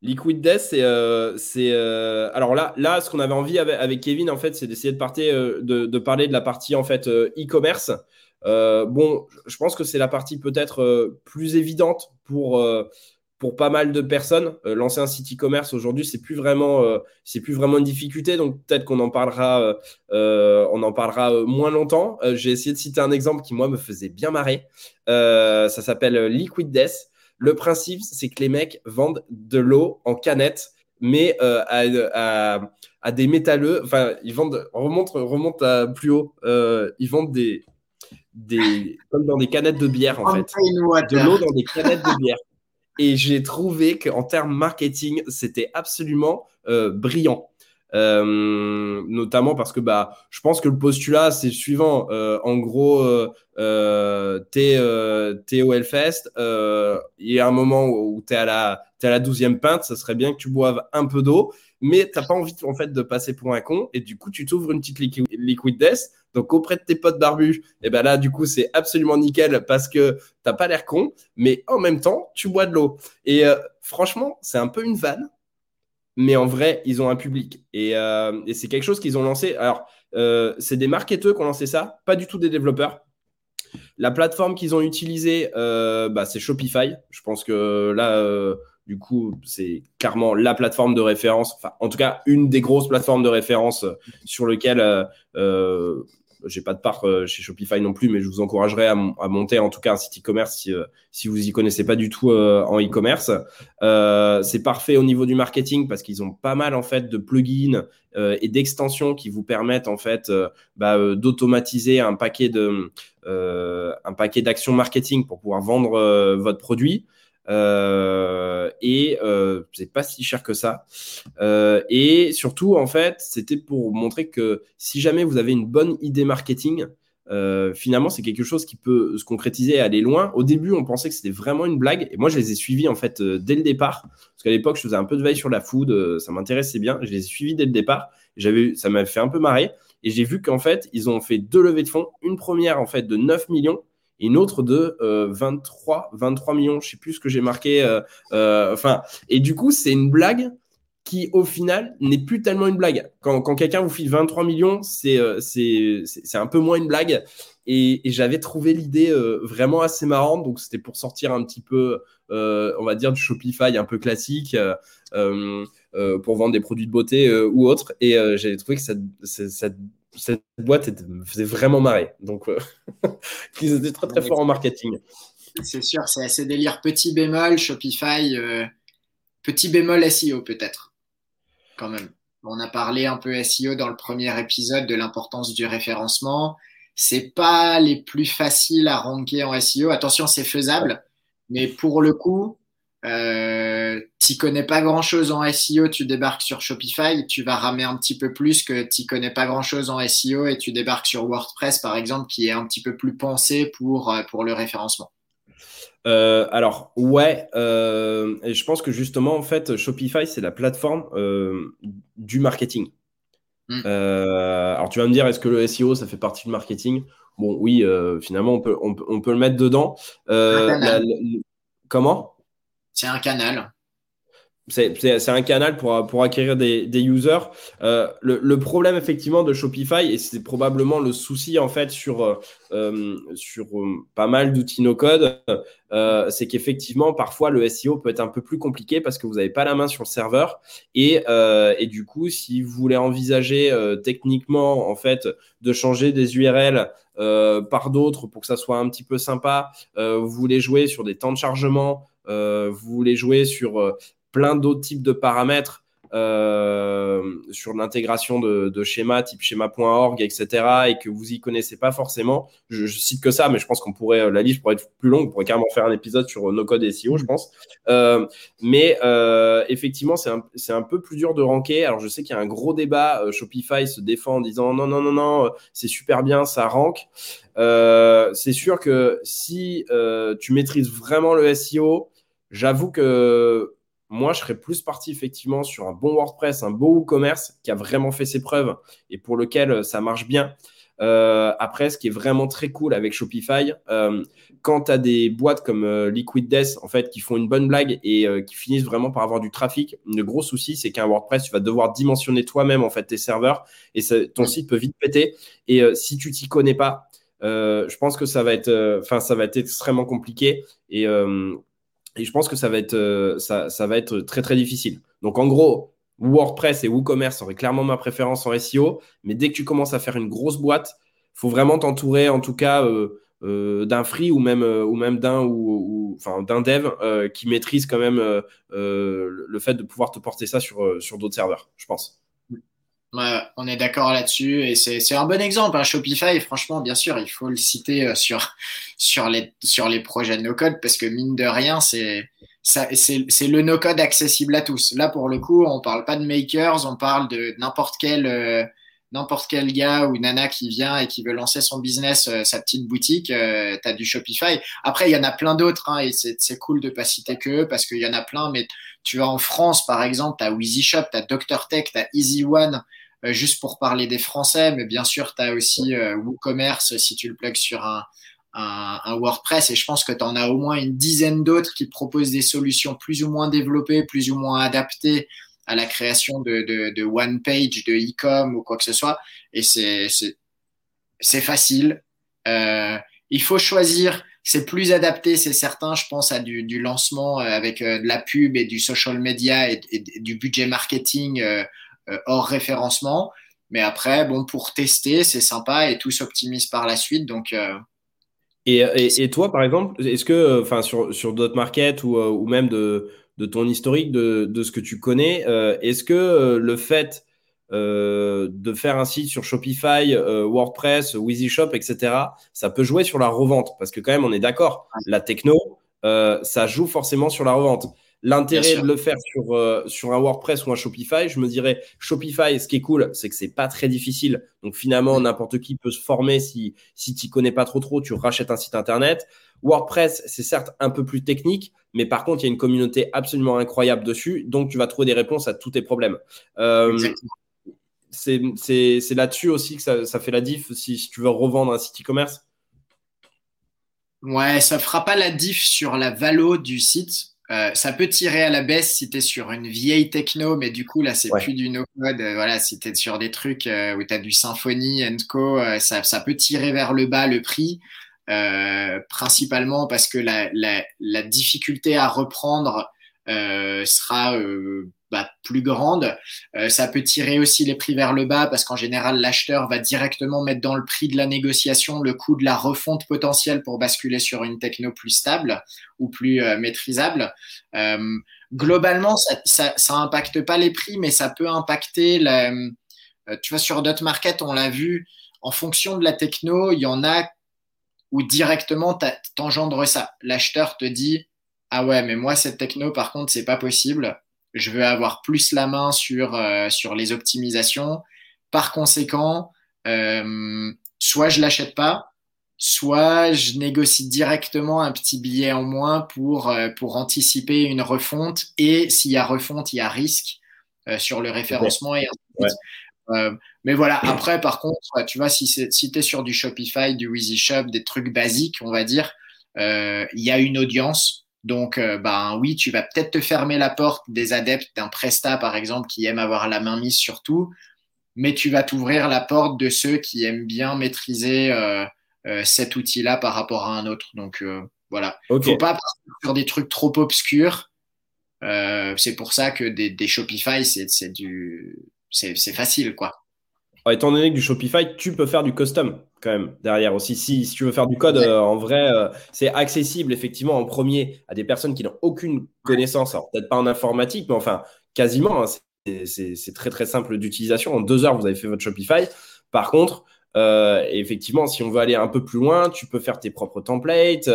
Liquid Death, c'est. Euh, euh, alors là, là, ce qu'on avait envie avec, Kevin, en fait, c'est d'essayer de, euh, de, parler de la partie en fait e-commerce. bon, je pense que c'est la partie peut-être plus évidente pour, pour pas mal de personnes. lancer un site e-commerce aujourd'hui, c'est plus vraiment, plus vraiment une difficulté. Donc peut-être qu'on en parlera, on en parlera moins longtemps. J'ai essayé de citer un exemple qui moi me faisait bien marrer. ça s'appelle Liquid Death. Le principe, c'est que les mecs vendent de l'eau en canette, mais euh, à, des métalleux. Enfin, ils vendent, remonte, remonte à plus haut. Euh, ils vendent des, des, comme dans des canettes de bière, en fait. De l'eau dans des canettes de bière. Et j'ai trouvé qu'en termes marketing, c'était absolument euh, brillant. Euh, notamment parce que bah, je pense que le postulat, c'est suivant. Euh, en gros, euh, euh t'es au Hellfest, il y a un moment où tu es à la, es à la 12e pinte, ça serait bien que tu boives un peu d'eau, mais t'as pas envie en fait de passer pour un con, et du coup, tu t'ouvres une petite liquid, death. Donc auprès de tes potes barbus, et ben là, du coup, c'est absolument nickel parce que t'as pas l'air con, mais en même temps, tu bois de l'eau. Et franchement, c'est un peu une vanne mais en vrai, ils ont un public. Et, euh, c'est quelque chose qu'ils ont lancé. Alors, euh, c'est des marketeurs qui ont lancé ça, pas du tout des développeurs. La plateforme qu'ils ont utilisée, euh, bah, c'est Shopify. Je pense que là, du coup, c'est clairement la plateforme de référence, enfin, en tout cas, une des grosses plateformes de référence sur lequel j'ai pas de part euh, chez Shopify non plus, mais je vous encouragerais à, monter en tout cas un site e-commerce si, euh, si vous y connaissez pas du tout euh, en e-commerce. c'est parfait au niveau du marketing parce qu'ils ont pas mal en fait de plugins et d'extensions qui vous permettent en fait bah, d'automatiser un paquet de un paquet d'actions marketing pour pouvoir vendre votre produit. Euh, et euh, c'est pas si cher que ça. Euh, et surtout, en fait, c'était pour montrer que si jamais vous avez une bonne idée marketing, euh, finalement, c'est quelque chose qui peut se concrétiser et aller loin. Au début, on pensait que c'était vraiment une blague. Et moi, je les ai suivis en fait euh, dès le départ. Parce qu'à l'époque, je faisais un peu de veille sur la food. Euh, ça m'intéressait bien. Je les ai suivis dès le départ. J'avais, ça m'a fait un peu marrer. Et j'ai vu qu'en fait, ils ont fait deux levées de fonds. Une première, en fait, de 9 millions une autre de 23, euh, 23 millions, je sais plus ce que j'ai marqué. Euh, euh, enfin, et du coup, c'est une blague qui, au final, n'est plus tellement une blague. Quand, quelqu'un vous file 23 millions, c'est c'est un peu moins une blague. Et, j'avais trouvé l'idée vraiment assez marrante. Donc, c'était pour sortir un petit peu, on va dire, du Shopify un peu classique. pour vendre des produits de beauté ou autre. Et j'avais trouvé que cette, cette, cette boîte me faisait vraiment marrer. Donc, euh, ils étaient très très forts en marketing. C'est sûr, c'est assez délire. Petit bémol, Shopify, euh, petit bémol SEO peut-être, quand même. On a parlé un peu SEO dans le premier épisode de l'importance du référencement. c'est pas les plus faciles à ranker en SEO. Attention, c'est faisable, mais pour le coup, euh, tu connais pas grand chose en SEO, tu débarques sur Shopify, tu vas ramer un petit peu plus que tu connais pas grand chose en SEO et tu débarques sur WordPress par exemple, qui est un petit peu plus pensé pour, euh, pour le référencement. Euh, alors ouais, euh, et je pense que justement en fait Shopify c'est la plateforme du marketing. Hmm. alors tu vas me dire est-ce que le SEO ça fait partie du marketing? Bon oui, finalement on peut, on, peut le mettre dedans. comment? C'est un canal. C'est un canal pour, pour acquérir des, des users. Euh, le, le, problème effectivement de Shopify, et c'est probablement le souci en fait sur, euh, sur euh, pas mal d'outils no-code, c'est qu'effectivement parfois le SEO peut être un peu plus compliqué parce que vous n'avez pas la main sur le serveur. Et, et du coup, si vous voulez envisager techniquement en fait de changer des URL par d'autres pour que ça soit un petit peu sympa, vous voulez jouer sur des temps de chargement, vous voulez jouer sur plein d'autres types de paramètres euh, sur l'intégration de, de, schémas type schéma.org, etc., et que vous y connaissez pas forcément. Je, je cite que ça, mais je pense qu'on pourrait, euh, la liste pourrait être plus longue, on pourrait carrément faire un épisode sur no code SEO, je pense. Euh, mais euh, effectivement, c'est un, un, peu plus dur de ranker. Alors, je sais qu'il y a un gros débat. Euh, Shopify se défend en disant non, non, non, non, c'est super bien, ça rank. c'est sûr que si tu maîtrises vraiment le SEO, j'avoue que moi, je serais plus parti effectivement sur un bon WordPress, un beau e-commerce qui a vraiment fait ses preuves et pour lequel euh, ça marche bien. Euh, après, ce qui est vraiment très cool avec Shopify, euh, quand tu as des boîtes comme Liquid Death, en fait, qui font une bonne blague et qui finissent vraiment par avoir du trafic, le gros souci, c'est qu'un WordPress, tu vas devoir dimensionner toi-même en fait tes serveurs et ton site peut vite péter. Et si tu t'y connais pas, je pense que ça va être, enfin, ça va être extrêmement compliqué. Et et je pense que ça va être, euh, ça, va être très, très difficile. Donc, en gros, WordPress et WooCommerce auraient clairement ma préférence en SEO. Mais dès que tu commences à faire une grosse boîte, il faut vraiment t'entourer, en tout cas, euh, euh, d'un free ou même, ou même d'un ou, enfin, d'un dev qui maîtrise quand même le fait de pouvoir te porter ça sur d'autres serveurs, je pense. Ouais, on est d'accord là-dessus et c'est un bon exemple. Hein. Shopify, franchement, bien sûr, il faut le citer euh, sur, sur, les, sur les projets de no-code parce que mine de rien, c'est le no-code accessible à tous. Là, pour le coup, on parle pas de makers, on parle de n'importe quel, euh, n'importe quel gars ou nana qui vient et qui veut lancer son business, euh, sa petite boutique, tu as du Shopify. Après, il y en a plein d'autres hein, et c'est cool de pas citer que eux parce qu'il y en a plein, mais tu vas en France, par exemple, tu as WeezyShop, tu as. Tech, tu as Easy One, euh, juste pour parler des Français, mais bien sûr, tu as aussi euh, WooCommerce si tu le plugs sur un, un, WordPress. Et je pense que tu en as au moins une dizaine d'autres qui proposent des solutions plus ou moins développées, plus ou moins adaptées à la création de, de, one page, de e-com ou quoi que ce soit. Et c'est facile. Euh, il faut choisir c'est plus adapté, c'est certain, je pense, à du, lancement euh, avec euh, de la pub et du social media et, du budget marketing hors référencement. Mais après, bon, pour tester, c'est sympa et tout s'optimise par la suite. Donc, et, et, et, toi, par exemple, est-ce que, enfin, sur, sur d'autres markets ou, ou même de, de ton historique, de, de ce que tu connais, est-ce que le fait euh, de faire un site sur Shopify, euh, WordPress, WeezyShop, etc. Ça peut jouer sur la revente? Parce que quand même on est d'accord, la techno, euh, ça joue forcément sur la revente. L'intérêt de le faire sur, sur un WordPress ou un Shopify, je me dirais Shopify, ce qui est cool, c'est que c'est pas très difficile. Donc finalement, n'importe qui peut se former si, si tu connais pas trop trop, tu rachètes un site internet. WordPress, c'est certes un peu plus technique, mais par contre, il y a une communauté absolument incroyable dessus, donc tu vas trouver des réponses à tous tes problèmes. Euh, c'est là-dessus aussi que ça, fait la diff si, tu veux revendre un site e-commerce Ouais, ça fera pas la diff sur la valo du site. Euh, ça peut tirer à la baisse si tu es sur une vieille techno, mais du coup, là, c'est plus du no-code. Euh, voilà, si tu es sur des trucs euh, où tu as du Symfony, Co, ça, ça, peut tirer vers le bas le prix, principalement parce que la, la, la, difficulté à reprendre sera bah, plus grande. Euh, ça peut tirer aussi les prix vers le bas parce qu'en général, l'acheteur va directement mettre dans le prix de la négociation le coût de la refonte potentielle pour basculer sur une techno plus stable ou plus euh, maîtrisable. Euh, globalement, ça, ça, impacte pas les prix, mais ça peut impacter. La, tu vois, sur Dot Market, on l'a vu. en fonction de la techno, il y en a où directement t'engendres ça. L'acheteur te dit ah ouais, mais moi cette techno par contre c'est pas possible. Je veux avoir plus la main sur euh, sur les optimisations. Par conséquent, euh, soit je l'achète pas, soit je négocie directement un petit billet en moins pour euh, pour anticiper une refonte. Et s'il y a refonte, il y a risque sur le référencement et mais voilà, après, par contre, tu vois, si, si tu es sur du Shopify, du Weezy Shop, des trucs basiques, on va dire, il y a une audience. Donc, euh, ben oui, tu vas peut-être te fermer la porte des adeptes d'un Presta, par exemple, qui aiment avoir la main mise sur tout, mais tu vas t'ouvrir la porte de ceux qui aiment bien maîtriser cet outil-là par rapport à un autre. Donc, voilà. ne Faut pas partir sur des trucs trop obscurs. c'est pour ça que des, des Shopify, c'est du c'est facile, quoi. Étant donné que du Shopify, tu peux faire du custom quand même derrière aussi. Si, tu veux faire du code, euh, en vrai, euh, c'est accessible effectivement en premier à des personnes qui n'ont aucune connaissance. Peut-être pas en informatique, mais enfin quasiment. Hein, c'est très très simple d'utilisation. En deux heures, vous avez fait votre Shopify. Par contre, euh, effectivement, si on veut aller un peu plus loin, tu peux faire tes propres templates,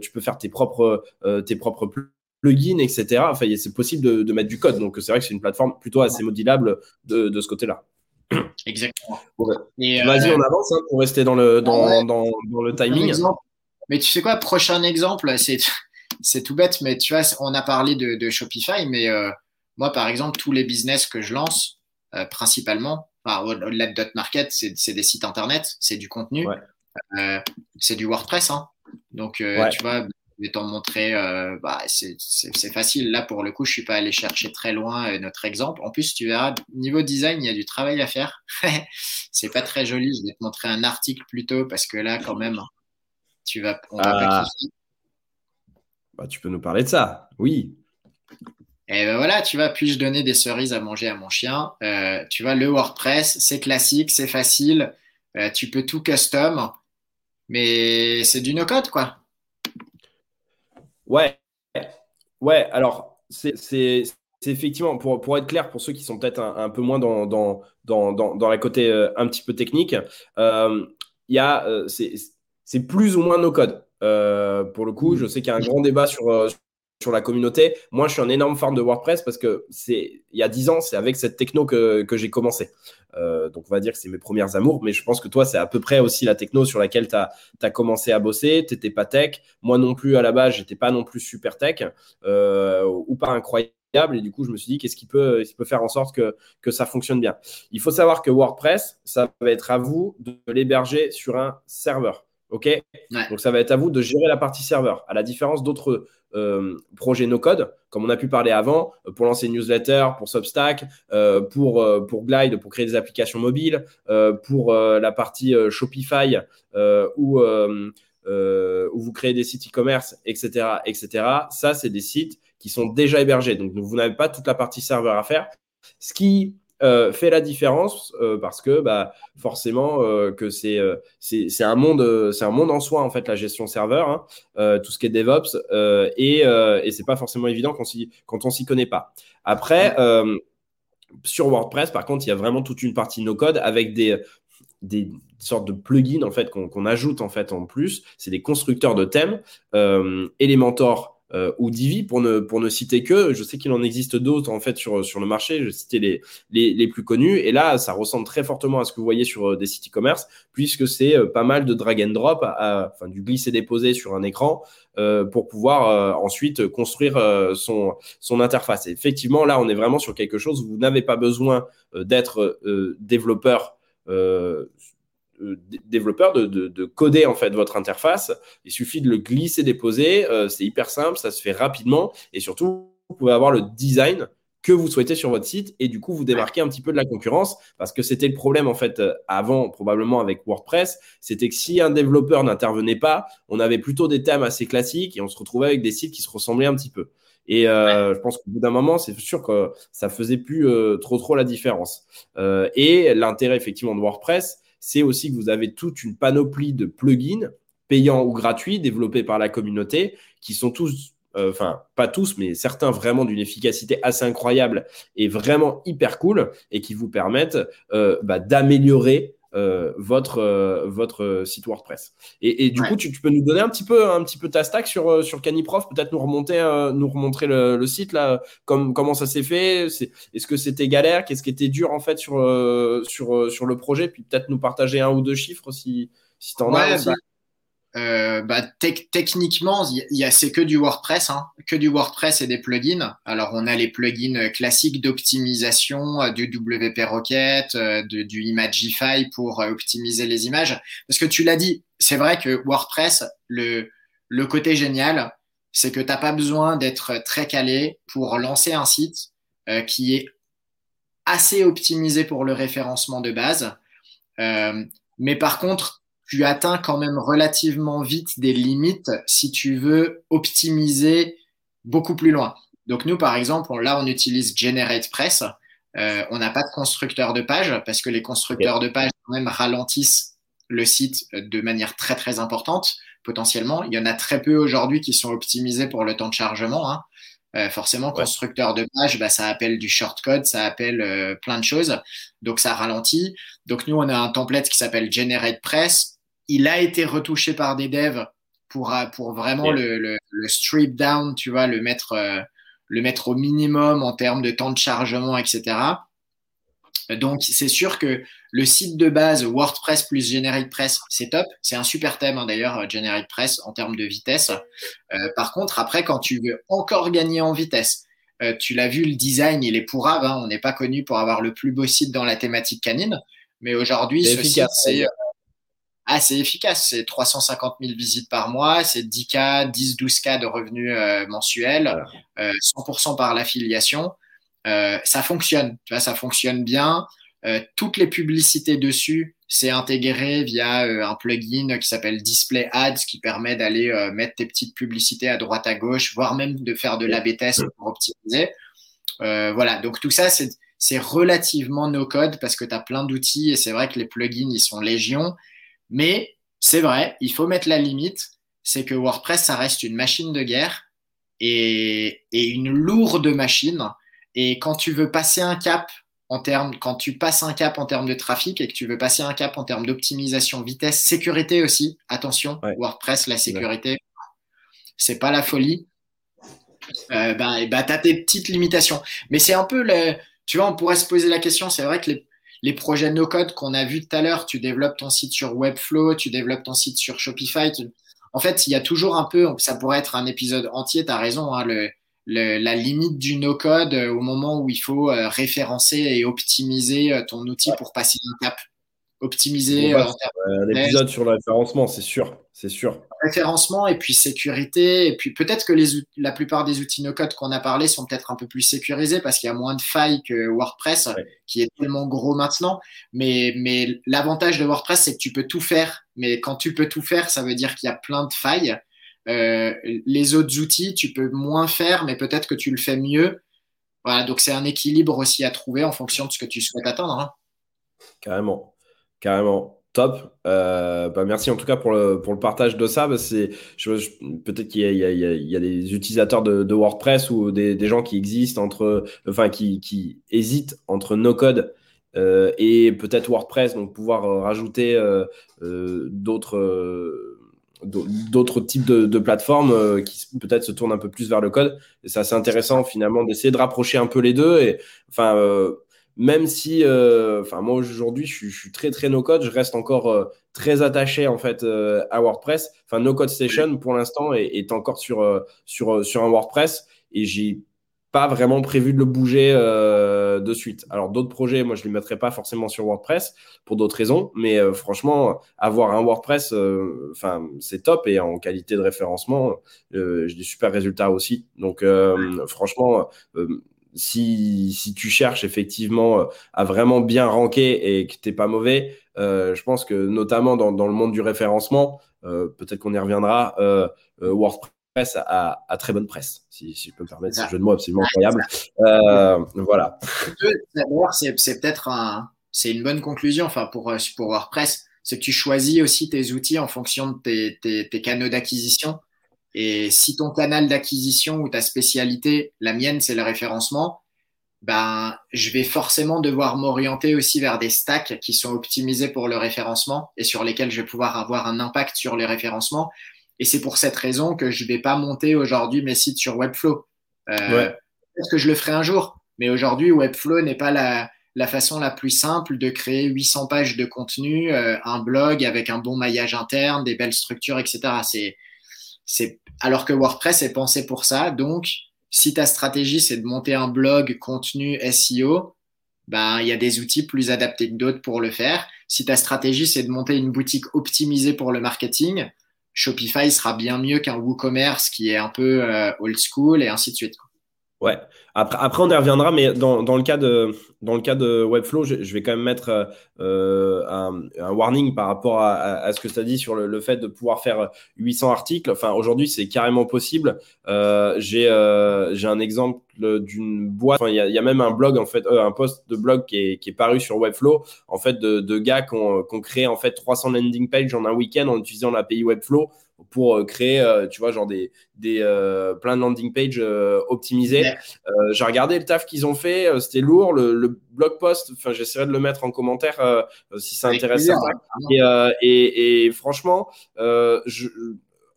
tu peux faire tes propres, tes propres plugins, etc. Enfin, c'est possible de, mettre du code. Donc, c'est vrai que c'est une plateforme plutôt assez modulable de, ce côté-là. Exactement. Vas-y, euh, on avance hein, pour rester dans le, dans, dans, le timing. Mais tu sais quoi, prochain exemple, c'est, c'est tout bête, mais tu vois, on a parlé de, Shopify, mais euh, moi, par exemple, tous les business que je lance, euh, principalement, au-delà de Market, c'est, des sites internet, c'est du contenu, c'est du WordPress. Hein. Donc, tu vois, vais t'en montrer. Euh, bah, c'est facile. Là, pour le coup, je suis pas allé chercher très loin euh, notre exemple. En plus, tu verras, niveau design, il y a du travail à faire. c'est pas très joli. Je vais te montrer un article plutôt parce que là, quand même, tu vas. Ah. bah, tu peux nous parler de ça. Oui. Et ben voilà, tu vas, puis-je donner des cerises à manger à mon chien? Euh, Tu vois, le WordPress, c'est classique, c'est facile. tu peux tout custom, mais c'est du no-code, quoi. Ouais, ouais, alors c'est effectivement, pour, pour être clair, pour ceux qui sont peut-être un, peu moins dans, dans, dans, la côté euh, un petit peu technique, euh, il y a, euh, c'est plus ou moins nos codes. pour le coup, je sais qu'il y a un grand débat sur, sur la communauté. Moi, je suis un énorme fan de WordPress parce que c'est il y a 10 ans, c'est avec cette techno que, que j'ai commencé. Euh, donc, on va dire que c'est mes premières amours, mais je pense que toi, c'est à peu près aussi la techno sur laquelle tu as, commencé à bosser. Tu n'étais pas tech. Moi non plus, à la base, j'étais pas non plus super tech euh, ou pas incroyable. Et du coup, je me suis dit, qu'est-ce qui peut, peut faire en sorte que, que ça fonctionne bien? Il faut savoir que WordPress, ça va être à vous de l'héberger sur un serveur. OK? Donc, ça va être à vous de gérer la partie serveur. À la différence d'autres projets no-code, comme on a pu parler avant, euh, pour lancer une newsletter, pour Substack, euh, pour, pour Glide, pour créer des applications mobiles, pour la partie Shopify, où, où vous créez des sites e-commerce, etc., etc. Ça, c'est des sites qui sont déjà hébergés. Donc, vous n'avez pas toute la partie serveur à faire. Ce qui euh, fait la différence euh, parce que bah, forcément euh, que c'est c'est un monde c'est un monde en soi en fait la gestion serveur hein, tout ce qui est DevOps et et c'est pas forcément évident quand, quand on s'y connaît pas. Après sur WordPress par contre il y a vraiment toute une partie no code avec des des sortes de plugins en fait qu'on ajoute en fait en plus. C'est des constructeurs de thèmes Elementor euh, ou Divi pour ne, pour ne citer que. Je sais qu'il en existe d'autres en fait sur, sur le marché. Je citais les, les, les, plus connus. Et là, ça ressemble très fortement à ce que vous voyez sur euh, des sites e-commerce, puisque c'est euh, pas mal de drag and drop, enfin du glisser déposer sur un écran pour pouvoir ensuite construire son, son interface. Effectivement, là, on est vraiment sur quelque chose où vous n'avez pas besoin d'être développeur développeur de, de, coder en fait votre interface. Il suffit de le glisser, déposer. Euh, c'est hyper simple, ça se fait rapidement et surtout vous pouvez avoir le design que vous souhaitez sur votre site et du coup vous démarquez un petit peu de la concurrence parce que c'était le problème en fait euh, avant probablement avec WordPress, c'était que si un développeur n'intervenait pas, on avait plutôt des thèmes assez classiques et on se retrouvait avec des sites qui se ressemblaient un petit peu. Et je pense qu'au bout d'un moment, c'est sûr que ça faisait plus trop trop la différence. et l'intérêt effectivement de WordPress, c'est aussi que vous avez toute une panoplie de plugins payants ou gratuits développés par la communauté qui sont tous, euh, enfin pas tous, mais certains vraiment d'une efficacité assez incroyable et vraiment hyper cool et qui vous permettent euh, bah, d'améliorer votre, votre site WordPress. Et, du coup, tu, peux nous donner un petit peu, un petit peu ta stack sur, sur Caniprof, peut-être nous remonter, nous remontrer le, site là, comme, comment ça s'est fait. Est-ce que c'était galère Qu'est-ce qui était dur en fait sur, sur, sur le projet Puis peut-être nous partager un ou deux chiffres si, si tu en as aussi. Euh, bah, techniquement, il y a, c'est que du WordPress, hein, que du WordPress et des plugins. Alors, on a les plugins classiques d'optimisation euh, du WP Rocket, euh, du Imagify pour optimiser les images. Parce que tu l'as dit, c'est vrai que WordPress, le, le côté génial, c'est que tu n'as pas besoin d'être très calé pour lancer un site qui est assez optimisé pour le référencement de base. mais par contre, tu atteins quand même relativement vite des limites si tu veux optimiser beaucoup plus loin. Donc nous, par exemple, là, on utilise GeneratePress. Euh, on n'a pas de constructeur de page parce que les constructeurs de page quand même ralentissent le site de manière très très importante potentiellement. Il y en a très peu aujourd'hui qui sont optimisés pour le temps de chargement. Hein. Euh, forcément, constructeur de page, bah, ça appelle du shortcode, ça appelle euh, plein de choses. Donc, ça ralentit. Donc, nous, on a un template qui s'appelle GeneratePress il a été retouché par des devs pour, euh, pour vraiment le, le, le, strip down, tu vois, le mettre, euh, le mettre au minimum en termes de temps de chargement, etc. Donc, c'est sûr que le site de base WordPress plus GeneratePress, c'est top. C'est un super thème hein, d'ailleurs, GeneratePress en termes de vitesse. Euh, par contre, après, quand tu veux encore gagner en vitesse, euh, tu l'as vu, le design, il est pourrave. Hein. On n'est pas connu pour avoir le plus beau site dans la thématique canine. Mais aujourd'hui, ce site, c'est assez efficace. C'est 350 000 visites par mois, c'est 10K, 10, 12K de revenus euh, mensuels, euh, 100% par l'affiliation. Euh, ça fonctionne, tu vois, ça fonctionne bien. Euh, toutes les publicités dessus, c'est intégré via euh, un plugin qui s'appelle Display Ads qui permet d'aller mettre tes petites publicités à droite à gauche, voire même de faire de l'AB test pour optimiser. voilà, donc tout ça, c'est c'est relativement no code parce que tu as plein d'outils et c'est vrai que les plugins, ils sont légion. Mais c'est vrai, il faut mettre la limite, c'est que WordPress, ça reste une machine de guerre et, une lourde machine. Et quand tu veux passer un cap en termes, quand tu passes un cap en termes de trafic et que tu veux passer un cap en termes d'optimisation, vitesse, sécurité aussi, attention, WordPress, la sécurité, c'est pas la folie. Euh, tu as tes petites limitations. Mais c'est un peu le. Tu vois, on pourrait se poser la question, c'est vrai que les, les projets no-code qu'on a vus tout à l'heure, tu développes ton site sur Webflow, tu développes ton site sur Shopify. En fait, il y a toujours un peu, ça pourrait être un épisode entier, tu as raison, hein, la limite du no-code euh, au moment où il faut euh, référencer et optimiser euh, ton outil pour passer un cap optimiser. Bah, un épisode sur le référencement, c'est sûr, c'est sûr. Référencement et puis sécurité et puis peut-être que les, la plupart des outils no-code qu'on a parlé sont peut-être un peu plus sécurisés parce qu'il y a moins de failles que WordPress qui est tellement gros maintenant. Mais, mais l'avantage de WordPress, c'est que tu peux tout faire. Mais quand tu peux tout faire, ça veut dire qu'il y a plein de failles. Euh, les autres outils, tu peux moins faire, mais peut-être que tu le fais mieux. Voilà, donc c'est un équilibre aussi à trouver en fonction de ce que tu souhaites atteindre. Hein. Carrément. Carrément. Top. Euh, bah merci en tout cas pour le, pour le partage de ça. C'est, peut-être qu'il y a, y, y a, des utilisateurs de, WordPress ou des, des, gens qui existent entre, enfin qui, qui hésitent entre no code euh, et peut-être WordPress, donc pouvoir euh, rajouter d'autres d'autres types de, plateformes qui peut-être se tournent un peu plus vers le code. C'est assez intéressant finalement d'essayer de rapprocher un peu les deux. Et enfin même si, euh, enfin moi aujourd'hui je, suis très très no code, je reste encore euh, très attaché en fait euh, à WordPress. Enfin No Code Station pour l'instant est, encore sur sur sur un WordPress et j'ai pas vraiment prévu de le bouger de suite. Alors d'autres projets, moi je les mettrai pas forcément sur WordPress pour d'autres raisons, mais franchement avoir un WordPress, enfin c'est top et en qualité de référencement, j'ai des super résultats aussi. Donc franchement si, si, tu cherches effectivement euh, à vraiment bien ranker et que tu n'es pas mauvais, euh, je pense que notamment dans, dans, le monde du référencement, euh, peut-être qu'on y reviendra, euh, WordPress a, a, très bonne presse, si, si, je peux me permettre, ce jeu de mots absolument incroyable. voilà. c'est peut-être un, c'est une bonne conclusion enfin, pour, pour WordPress, c'est que tu choisis aussi tes outils en fonction de tes, tes, tes canaux d'acquisition. Et si ton canal d'acquisition ou ta spécialité, la mienne, c'est le référencement, ben, je vais forcément devoir m'orienter aussi vers des stacks qui sont optimisés pour le référencement et sur lesquels je vais pouvoir avoir un impact sur les référencements. Et c'est pour cette raison que je ne vais pas monter aujourd'hui mes sites sur Webflow. Euh, Peut-être que je le ferai un jour, mais aujourd'hui, Webflow n'est pas la, la, façon la plus simple de créer 800 pages de contenu, euh, un blog avec un bon maillage interne, des belles structures, etc. C'est, c'est, alors que WordPress est pensé pour ça. Donc, si ta stratégie, c'est de monter un blog, contenu, SEO, ben, il y a des outils plus adaptés que d'autres pour le faire. Si ta stratégie, c'est de monter une boutique optimisée pour le marketing, Shopify sera bien mieux qu'un WooCommerce qui est un peu euh, old school et ainsi de suite. Ouais. Après, après, on y reviendra, mais dans, dans, le, cas de, dans le cas de Webflow, je, vais quand même mettre euh, un, warning par rapport à, ce que tu as dit sur le, le, fait de pouvoir faire 800 articles. Enfin, aujourd'hui, c'est carrément possible. Euh, J'ai euh, un exemple d'une boîte. Il y, a, même un blog, en fait, un post de blog qui est, qui est, paru sur Webflow, en fait, de, de gars qui ont, qui ont, créé en fait 300 landing pages en un week-end en utilisant l'API Webflow pour euh, créer, euh, tu vois, genre des, des euh, plein de landing pages optimisés. J'ai regardé le taf qu'ils ont fait, c'était lourd. Le, blog post, enfin, j'essaierai de le mettre en commentaire si ça intéresse Et, et, et, franchement, je,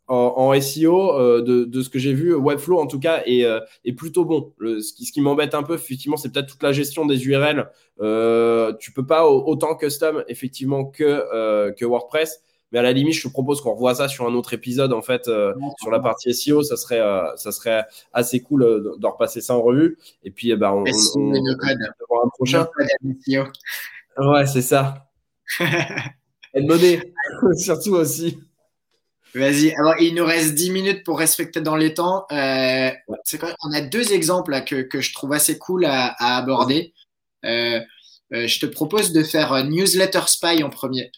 en, SEO, de, de, ce que j'ai vu, Webflow en tout cas est, est plutôt bon. Le, ce qui, ce qui m'embête un peu, effectivement, c'est peut-être toute la gestion des URL. Euh, tu peux pas autant custom effectivement que, que WordPress. Mais à la limite, je te propose qu'on revoie ça sur un autre épisode, en fait, euh, sur la partie SEO. Ça serait, euh, ça serait assez cool euh, de repasser ça en revue. Et puis, eh ben, on, on, on, un prochain. Ouais, c'est ça. Et monnaie, surtout aussi. Vas-y. Alors, il nous reste 10 minutes pour respecter dans les temps. Euh, quoi? On a deux exemples là, que, que, je trouve assez cool à, à aborder. Je te propose de faire Newsletter Spy en premier.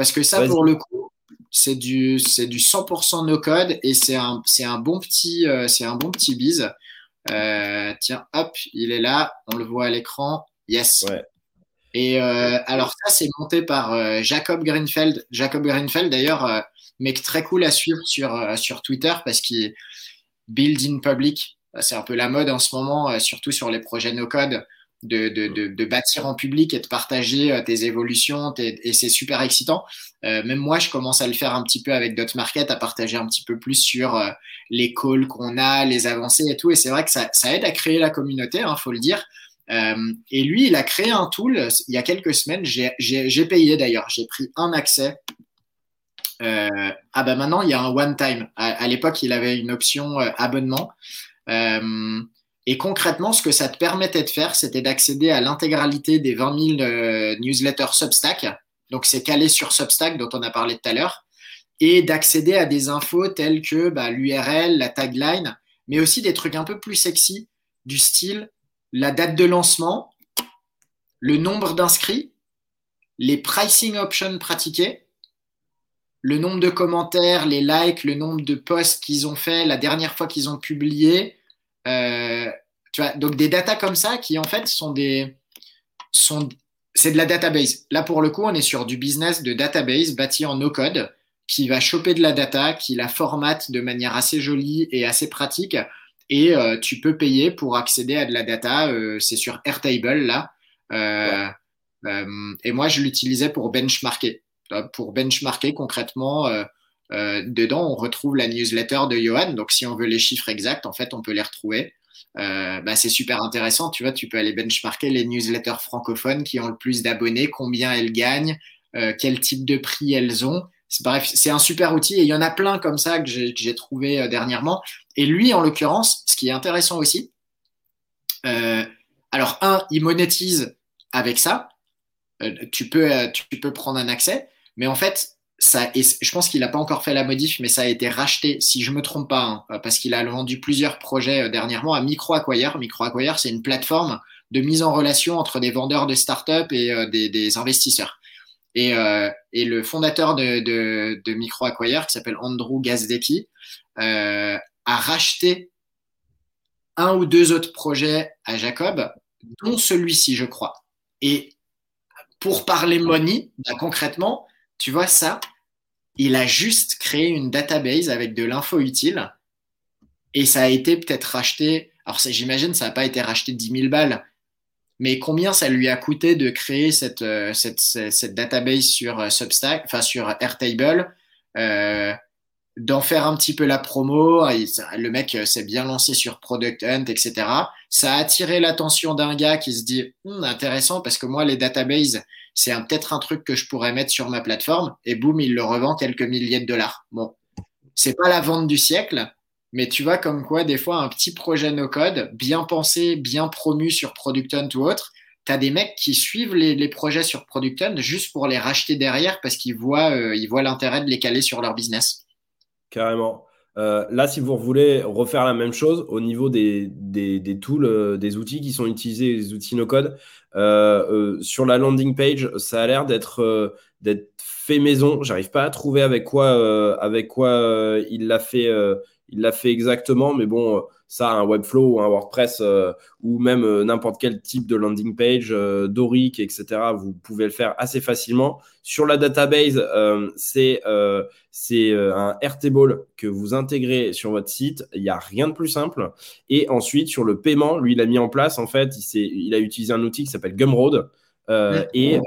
Parce que ça, pour le coup, c'est du, du 100% no code et c'est un, un bon petit, euh, c'est un bon petit bise. Euh, tiens, hop, il est là, on le voit à l'écran. Yes. Et euh, alors ça, c'est monté par Jacob Greenfeld. Jacob Greenfeld, d'ailleurs, mec très cool à suivre sur, sur Twitter parce qu'il build in public. C'est un peu la mode en ce moment, surtout sur les projets no code de, de, de, de, bâtir en public et de partager euh, tes évolutions et c'est super excitant. Euh, même moi, je commence à le faire un petit peu avec Dotmarket, à partager un petit peu plus sur euh, les calls qu'on a, les avancées et tout. Et c'est vrai que ça, ça, aide à créer la communauté, hein, faut le dire. Euh, et lui, il a créé un tool il y a quelques semaines. J'ai payé d'ailleurs, j'ai pris un accès. Euh, ah ben maintenant, il y a un one time. À, à l'époque, il avait une option abonnement. Euh, et concrètement, ce que ça te permettait de faire, c'était d'accéder à l'intégralité des 20 000 euh, newsletters Substack. Donc, c'est calé sur Substack dont on a parlé tout à l'heure. Et d'accéder à des infos telles que bah, l'URL, la tagline, mais aussi des trucs un peu plus sexy, du style la date de lancement, le nombre d'inscrits, les pricing options pratiquées, le nombre de commentaires, les likes, le nombre de posts qu'ils ont fait, la dernière fois qu'ils ont publié, tu vois, donc des datas comme ça qui en fait sont des sont c'est de la database. Là pour le coup, on est sur du business de database bâti en no code qui va choper de la data, qui la formate de manière assez jolie et assez pratique et euh, tu peux payer pour accéder à de la data. Euh, c'est sur Airtable là. Euh, euh et moi, je l'utilisais pour benchmarker. Pour benchmarker concrètement, euh, dedans, on retrouve la newsletter de Johan. Donc, si on veut les chiffres exacts, en fait, on peut les retrouver. Euh, bah, c'est super intéressant. Tu vois, tu peux aller benchmarker les newsletters francophones qui ont le plus d'abonnés, combien elles gagnent, euh, quel type de prix elles ont. Bref, c'est un super outil et il y en a plein comme ça que j'ai trouvé dernièrement. Et lui, en l'occurrence, ce qui est intéressant aussi, alors un, il monétise avec ça. Tu peux, tu peux prendre un accès, mais en fait, ça, je pense qu'il n'a pas encore fait la modif, mais ça a été racheté, si je me trompe pas, hein, parce qu'il a vendu plusieurs projets euh, dernièrement à MicroAcquire. MicroAcquire, c'est une plateforme de mise en relation entre des vendeurs de start-up et euh, des, investisseurs. Et, euh, et, le fondateur de, de, de MicroAcquire, qui s'appelle Andrew Gazdecki, a racheté un ou deux autres projets à Jacob, dont celui-ci, je crois. Et pour parler money, bah, concrètement, tu vois ça, il a juste créé une database avec de l'info utile et ça a été peut-être racheté. Alors j'imagine ça n'a pas été racheté 10 000 balles, mais combien ça lui a coûté de créer cette, euh, cette, database sur euh, Substack, enfin sur Airtable, euh, d'en faire un petit peu la promo? le mec s'est bien lancé sur Product Hunt, etc. Ça a attiré l'attention d'un gars qui se dit hm, intéressant parce que moi les databases c'est peut-être un truc que je pourrais mettre sur ma plateforme et boum il le revend quelques milliers de dollars. Bon, c'est pas la vente du siècle, mais tu vois, comme quoi, des fois, un petit projet no-code, bien pensé, bien promu sur Product Hunt ou autre, tu as des mecs qui suivent les, projets sur Product Hunt juste pour les racheter derrière parce qu'ils voient euh, voient l'intérêt de les caler sur leur business. Carrément. Euh, là, si vous voulez refaire la même chose au niveau des, euh, des outils qui sont utilisés, les outils no-code, sur la landing page, ça a l'air d'être fait maison. J'arrive pas à trouver avec quoi il l'a fait il l'a fait exactement, mais bon, euh, ça, un Webflow ou un WordPress euh, ou même euh, n'importe quel type de landing page, Doric, etc., vous pouvez le faire assez facilement. Sur la database, c'est c'est un Airtable que vous intégrez sur votre site. Il n'y a rien de plus simple. Et ensuite, sur le paiement, lui, il a mis en place, en fait, il, il a utilisé un outil qui s'appelle Gumroad. et,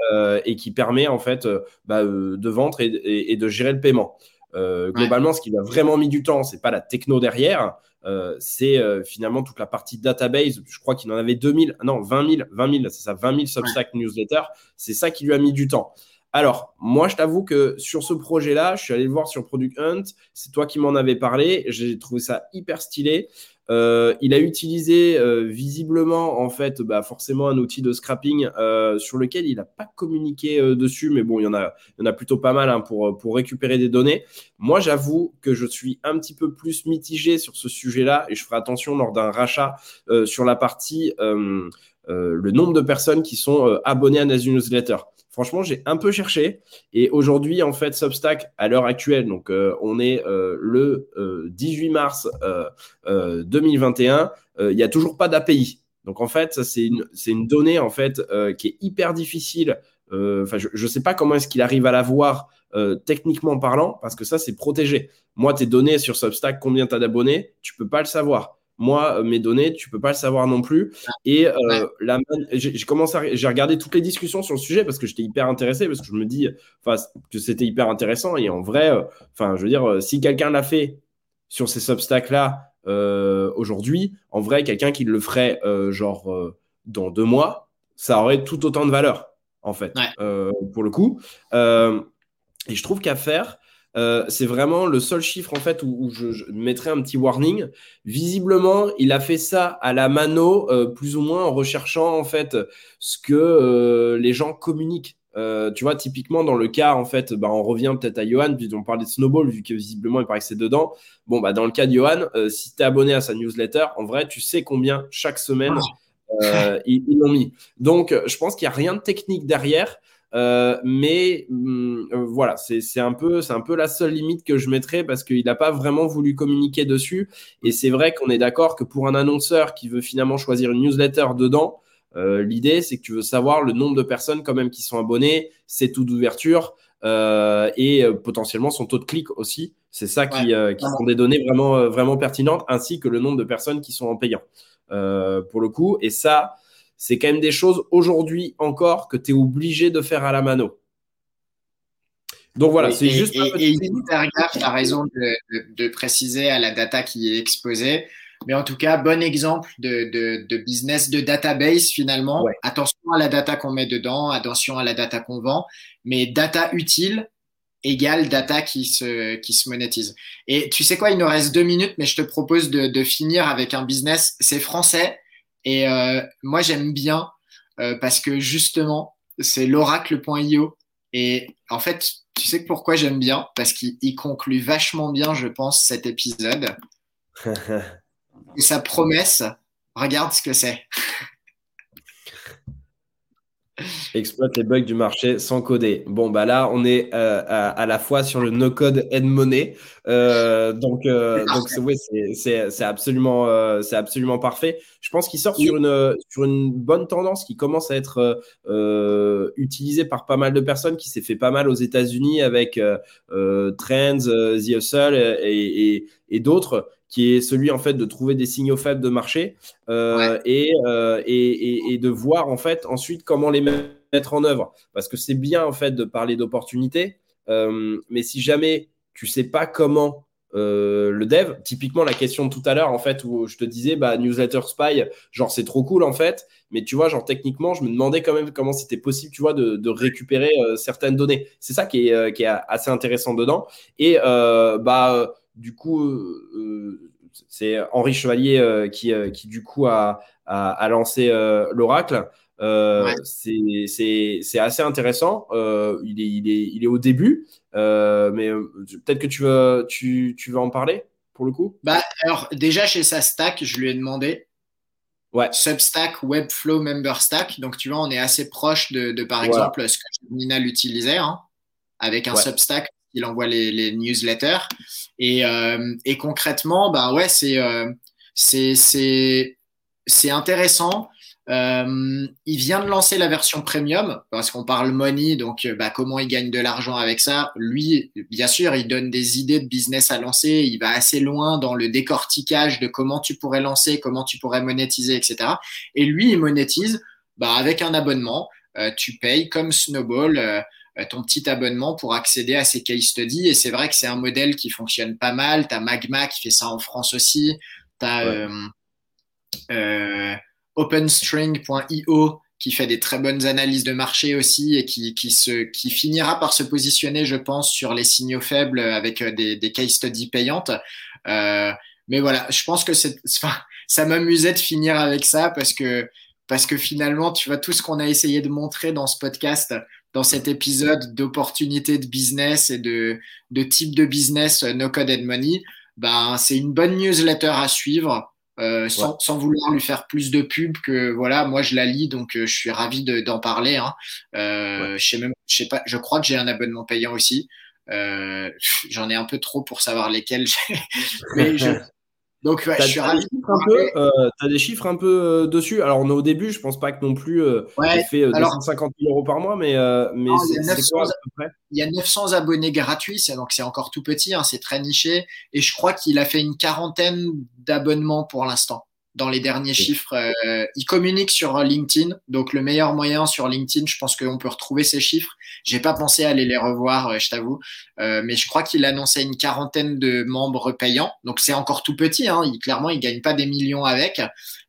et, qui permet en fait bah, de vendre et, de gérer le paiement. Euh, globalement, ce qui a vraiment mis du temps, c'est pas la techno derrière, euh, c'est euh, finalement toute la partie database. Je crois qu'il en avait 2000, non, 20 000, 20 000, c'est ça, 20 000 Substack newsletters. C'est ça qui lui a mis du temps. Alors, moi, je t'avoue que sur ce projet-là, je suis allé le voir sur Product Hunt. C'est toi qui m'en avais parlé. J'ai trouvé ça hyper stylé. Euh, il a utilisé euh, visiblement, en fait, bah, forcément un outil de scrapping euh, sur lequel il n'a pas communiqué dessus, mais bon, il y en a, plutôt pas mal hein, pour, récupérer des données. Moi, j'avoue que je suis un petit peu plus mitigé sur ce sujet-là et je ferai attention lors d'un rachat sur la partie le nombre de personnes qui sont abonnées à Nazi Newsletter. Franchement, j'ai un peu cherché. Et aujourd'hui, en fait, Substack, à l'heure actuelle, donc euh, on est euh, le 18 euh, mars 2021, il n'y a toujours pas d'API. Donc en fait, c'est une, une, donnée en fait qui est hyper difficile. Enfin, je ne sais pas comment est-ce qu'il arrive à la voir techniquement parlant, parce que ça, c'est protégé. Moi, tes données sur Substack, combien tu as d'abonnés, tu peux pas le savoir. Moi, euh, mes données, tu peux pas le savoir non plus. Et euh, j'ai commencé, j'ai regardé toutes les discussions sur le sujet parce que j'étais hyper intéressé parce que je me dis, enfin, que c'était hyper intéressant. Et en vrai, euh, enfin, je veux dire, si quelqu'un l'a fait sur ces Substacks là aujourd'hui, en vrai, quelqu'un qui le ferait genre dans deux mois, ça aurait tout autant de valeur en fait, pour le coup. et je trouve qu'à faire, euh, c'est vraiment le seul chiffre en fait où, je, mettrais un petit warning. Visiblement, il a fait ça à la mano, euh, plus ou moins en recherchant en fait ce que euh, les gens communiquent. tu vois, typiquement dans le cas, en fait, bah, on revient peut-être à Johan, puis on parlait de Snowball, vu que visiblement il paraît que c'est dedans. Bon, bah, dans le cas de Johan, si tu es abonné à sa newsletter, en vrai, tu sais combien chaque semaine ils, ils l'ont mis. Donc, je pense qu'il n'y a rien de technique derrière. Euh, mais hum, euh, voilà, c'est un, peu, un peu la seule limite que je mettrais parce qu'il n'a pas vraiment voulu communiquer dessus. Et c'est vrai qu'on est d'accord que pour un annonceur qui veut finalement choisir une newsletter dedans, euh, l'idée c'est que tu veux savoir le nombre de personnes quand même qui sont abonnées, ses taux d'ouverture et potentiellement son taux de clic aussi. C'est ça qui, qui sont des données vraiment, vraiment pertinentes, ainsi que le nombre de personnes qui sont en payant pour le coup. Et ça, c'est quand même des choses aujourd'hui encore que tu es obligé de faire à la mano. Donc voilà, c'est juste. Et, et, tu as raison de, préciser à la data qui est exposée. Mais en tout cas, bon exemple de, business de database finalement. Attention à la data qu'on met dedans, attention à la data qu'on vend, mais data utile égale data qui se, qui se monétise. Et tu sais quoi, il nous reste deux minutes, mais je te propose de finir avec un business. C'est français, et euh, moi, j'aime bien euh, parce que justement, c'est l'oracle.io. Et en fait, tu sais pourquoi j'aime bien? Parce qu'il conclut vachement bien, je pense, cet épisode. Et sa promesse, regarde ce que c'est. Exploite les bugs du marché sans coder. Bon, bah là, on est euh, à, la fois sur le no-code and money. Euh, donc, euh, donc oui, c'est absolument, c'est absolument parfait. Je pense qu'il sort sur une, sur une bonne tendance qui commence à être utilisée par pas mal de personnes, qui s'est fait pas mal aux États-Unis avec Trends, The Hustle et, et d'autres qui est celui en fait de trouver des signaux faibles de marché euh, euh, et, et, de voir en fait ensuite comment les mettre en œuvre. Parce que c'est bien en fait de parler d'opportunités, euh, mais si jamais tu sais pas comment le dev, typiquement la question de tout à l'heure en fait où je te disais bah newsletter spy, genre c'est trop cool en fait, mais tu vois genre techniquement je me demandais quand même comment c'était possible tu vois de, récupérer certaines données. C'est ça qui est, qui est assez intéressant dedans et bah du coup, euh, euh, c'est Henri Chevalier euh, qui, qui, du coup, a, a, lancé l'Oracle. C'est assez intéressant. il, est, il, est, il est au début, mais peut-être que tu veux, tu, tu veux en parler pour le coup? Bah, Alors, déjà chez sa stack, je lui ai demandé. Ouais. Substack, Webflow, MemberStack. Donc, tu vois, on est assez proche de, de par exemple, ce que Nina l'utilisait, hein, avec un Substack il envoie les, newsletters. Et, euh, et, concrètement, bah ouais, c'est euh, intéressant. Euh, il vient de lancer la version premium parce qu'on parle money, donc bah, comment il gagne de l'argent avec ça? Lui, bien sûr, il donne des idées de business à lancer. Il va assez loin dans le décortiquage de comment tu pourrais lancer, comment tu pourrais monétiser, etc. Et lui, il monétise bah, avec un abonnement. tu payes comme Snowball. Ton petit abonnement pour accéder à ces case studies. Et c'est vrai que c'est un modèle qui fonctionne pas mal. Tu as Magma qui fait ça en France aussi. Tu as euh, euh, OpenString.io qui fait des très bonnes analyses de marché aussi et qui, qui, se, qui finira par se positionner, je pense, sur les signaux faibles avec des, des case studies payantes. Euh, mais voilà, je pense que c'est, enfin, ça m'amusait de finir avec ça parce que, parce que finalement, tu vois, tout ce qu'on a essayé de montrer dans ce podcast, dans cet épisode d'opportunités de business et de, de type de business euh, no code and money, ben, c'est une bonne newsletter à suivre. Euh, sans, sans, vouloir lui faire plus de pub que voilà moi je la lis donc euh, je suis ravi d'en parler hein. euh, je sais même je sais pas je crois que j'ai un abonnement payant aussi euh, j'en ai un peu trop pour savoir lesquels mais je, donc, je suis ravi. Euh, tu as des chiffres un peu euh, dessus. Alors, on est au début, je pense pas que non plus euh, fait 250 000 euros par mois, mais, mais c'est quoi à peu près? Il y a 900 abonnés gratuits, donc c'est encore tout petit, hein, c'est très niché. Et je crois qu'il a fait une quarantaine d'abonnements pour l'instant dans les derniers chiffres. Euh, il communique sur LinkedIn, donc le meilleur moyen sur LinkedIn, je pense qu'on peut retrouver ces chiffres. J'ai pas pensé à aller les revoir, euh, je t'avoue, euh, mais je crois qu'il annonçait une quarantaine de membres payants, donc c'est encore tout petit. Hein. Il, clairement, il gagne pas des millions avec,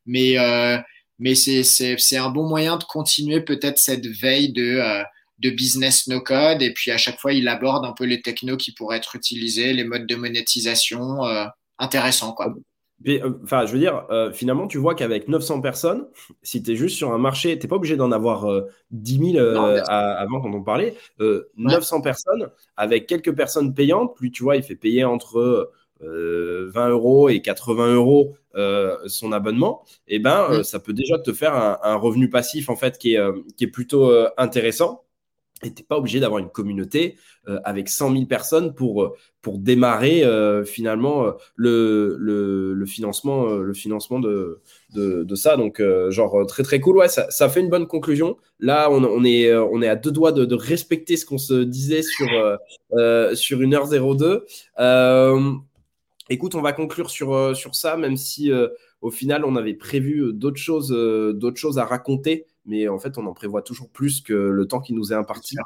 mais euh, mais c'est un bon moyen de continuer peut-être cette veille de euh, de business no code et puis à chaque fois il aborde un peu les technos qui pourraient être utilisés, les modes de monétisation, intéressant quoi. Euh, enfin, je veux dire, euh, finalement, tu vois qu'avec 900 personnes, si tu es juste sur un marché, tu n'es pas obligé d'en avoir 10 000 avant quand on parlait. 900 personnes, avec quelques personnes payantes, plus tu vois, il fait payer entre 20 euh, euros et 80 euros son abonnement, et eh ben, ça peut déjà te faire un, revenu passif en fait qui est, qui est plutôt intéressant. Et tu n'es pas obligé d'avoir une communauté euh, avec 100 000 personnes pour, euh, pour démarrer euh, finalement le, le, financement, le financement de, de, ça. Donc, genre, très très cool. Ouais, ça, ça, fait une bonne conclusion. Là, on, est, on est à deux doigts de, de respecter ce qu'on se disait sur, sur 1h02. écoute, on va conclure sur, sur ça, même si au final, on avait prévu d'autres choses, d'autres choses à raconter mais en fait, on en prévoit toujours plus que le temps qui nous est imparti.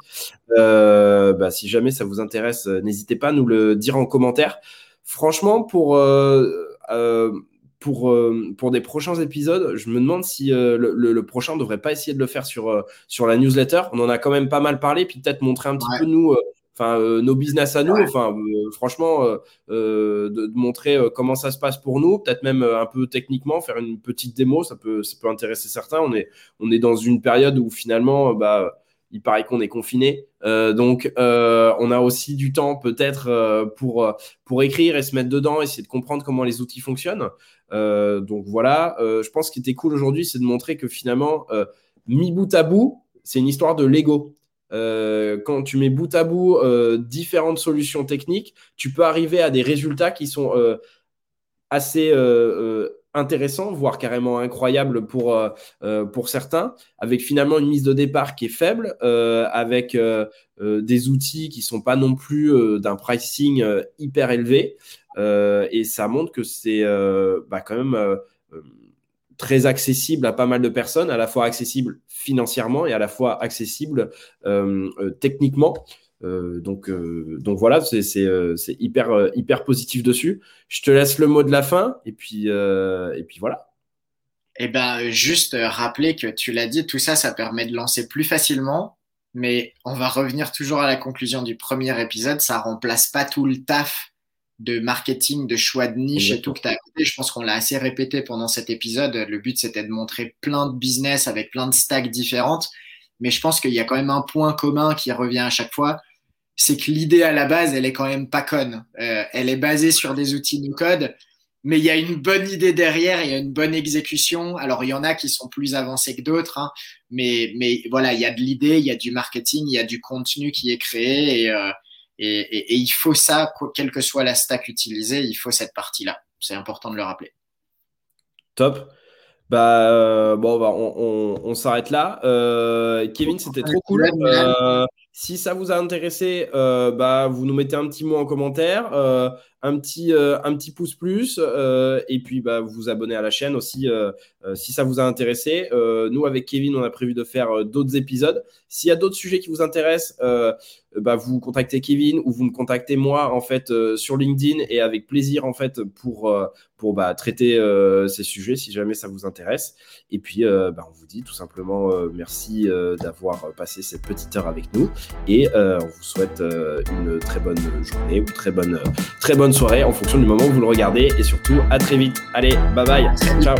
Euh, bah, si jamais ça vous intéresse, euh, n'hésitez pas à nous le dire en commentaire. Franchement, pour, euh, pour, pour des prochains épisodes, je me demande si le, le, prochain ne devrait pas essayer de le faire sur, sur la newsletter. On en a quand même pas mal parlé, puis peut-être montrer un petit peu, nous, enfin euh, nos business à nous. Enfin, euh, franchement, euh, de, montrer comment ça se passe pour nous, peut-être même un peu techniquement, faire une petite démo, ça peut, ça peut intéresser certains. On est, on est dans une période où finalement, bah, il paraît qu'on est confiné. donc, on a aussi du temps peut-être pour, pour écrire et se mettre dedans, essayer de comprendre comment les outils fonctionnent. donc voilà, je pense ce qui était cool aujourd'hui, c'est de montrer que finalement, mi bout à bout, c'est une histoire de Lego. Quand tu mets bout à bout différentes solutions techniques, tu peux arriver à des résultats qui sont assez intéressant, voire carrément incroyable pour, euh, euh, pour certains, avec finalement une mise de départ qui est faible, euh, avec des outils qui sont pas non plus d'un pricing hyper élevé. et ça montre que c'est bah, quand même très accessible à pas mal de personnes, à la fois accessible financièrement et à la fois accessible techniquement. Euh, donc, euh, donc voilà, c'est euh, hyper, hyper positif dessus. Je te laisse le mot de la fin et puis, et puis voilà. Eh ben, juste rappeler que tu l'as dit, tout ça, ça permet de lancer plus facilement. Mais on va revenir toujours à la conclusion du premier épisode. Ça remplace pas tout le taf de marketing, de choix de niche et tout que tu as Je pense qu'on l'a assez répété pendant cet épisode. Le but, c'était de montrer plein de business avec plein de stacks différentes. Mais je pense qu'il y a quand même un point commun qui revient à chaque fois c'est que l'idée à la base, elle est quand même pas conne. Euh, elle est basée sur des outils no code, mais il y a une bonne idée derrière, il y a une bonne exécution. Alors, il y en a qui sont plus avancés que d'autres, hein, mais, mais voilà, il y a de l'idée, il y a du marketing, il y a du contenu qui est créé et, euh, et, et, et il faut ça, quelle que soit la stack utilisée, il faut cette partie-là. C'est important de le rappeler. Top. Bah, euh, bon, bah, on, on, on s'arrête là. Euh, Kevin, c'était trop cool. Euh, si ça vous a intéressé, bah, vous nous mettez un petit mot en commentaire, un, petit, euh, un petit pouce plus, et puis bah, vous vous abonnez à la chaîne aussi si ça vous a intéressé. nous, avec Kevin, on a prévu de faire d'autres épisodes. S'il y a d'autres sujets qui vous intéressent, bah, vous contactez Kevin ou vous me contactez moi en fait sur LinkedIn et avec plaisir en fait pour, pour bah, traiter ces sujets si jamais ça vous intéresse. Et puis, bah, on vous dit tout simplement merci d'avoir passé cette petite heure avec nous et euh, on vous souhaite euh, une très bonne journée ou très bonne, très soirée en fonction du moment où vous le regardez. Et surtout, à très vite. Allez, bye bye. Ciao.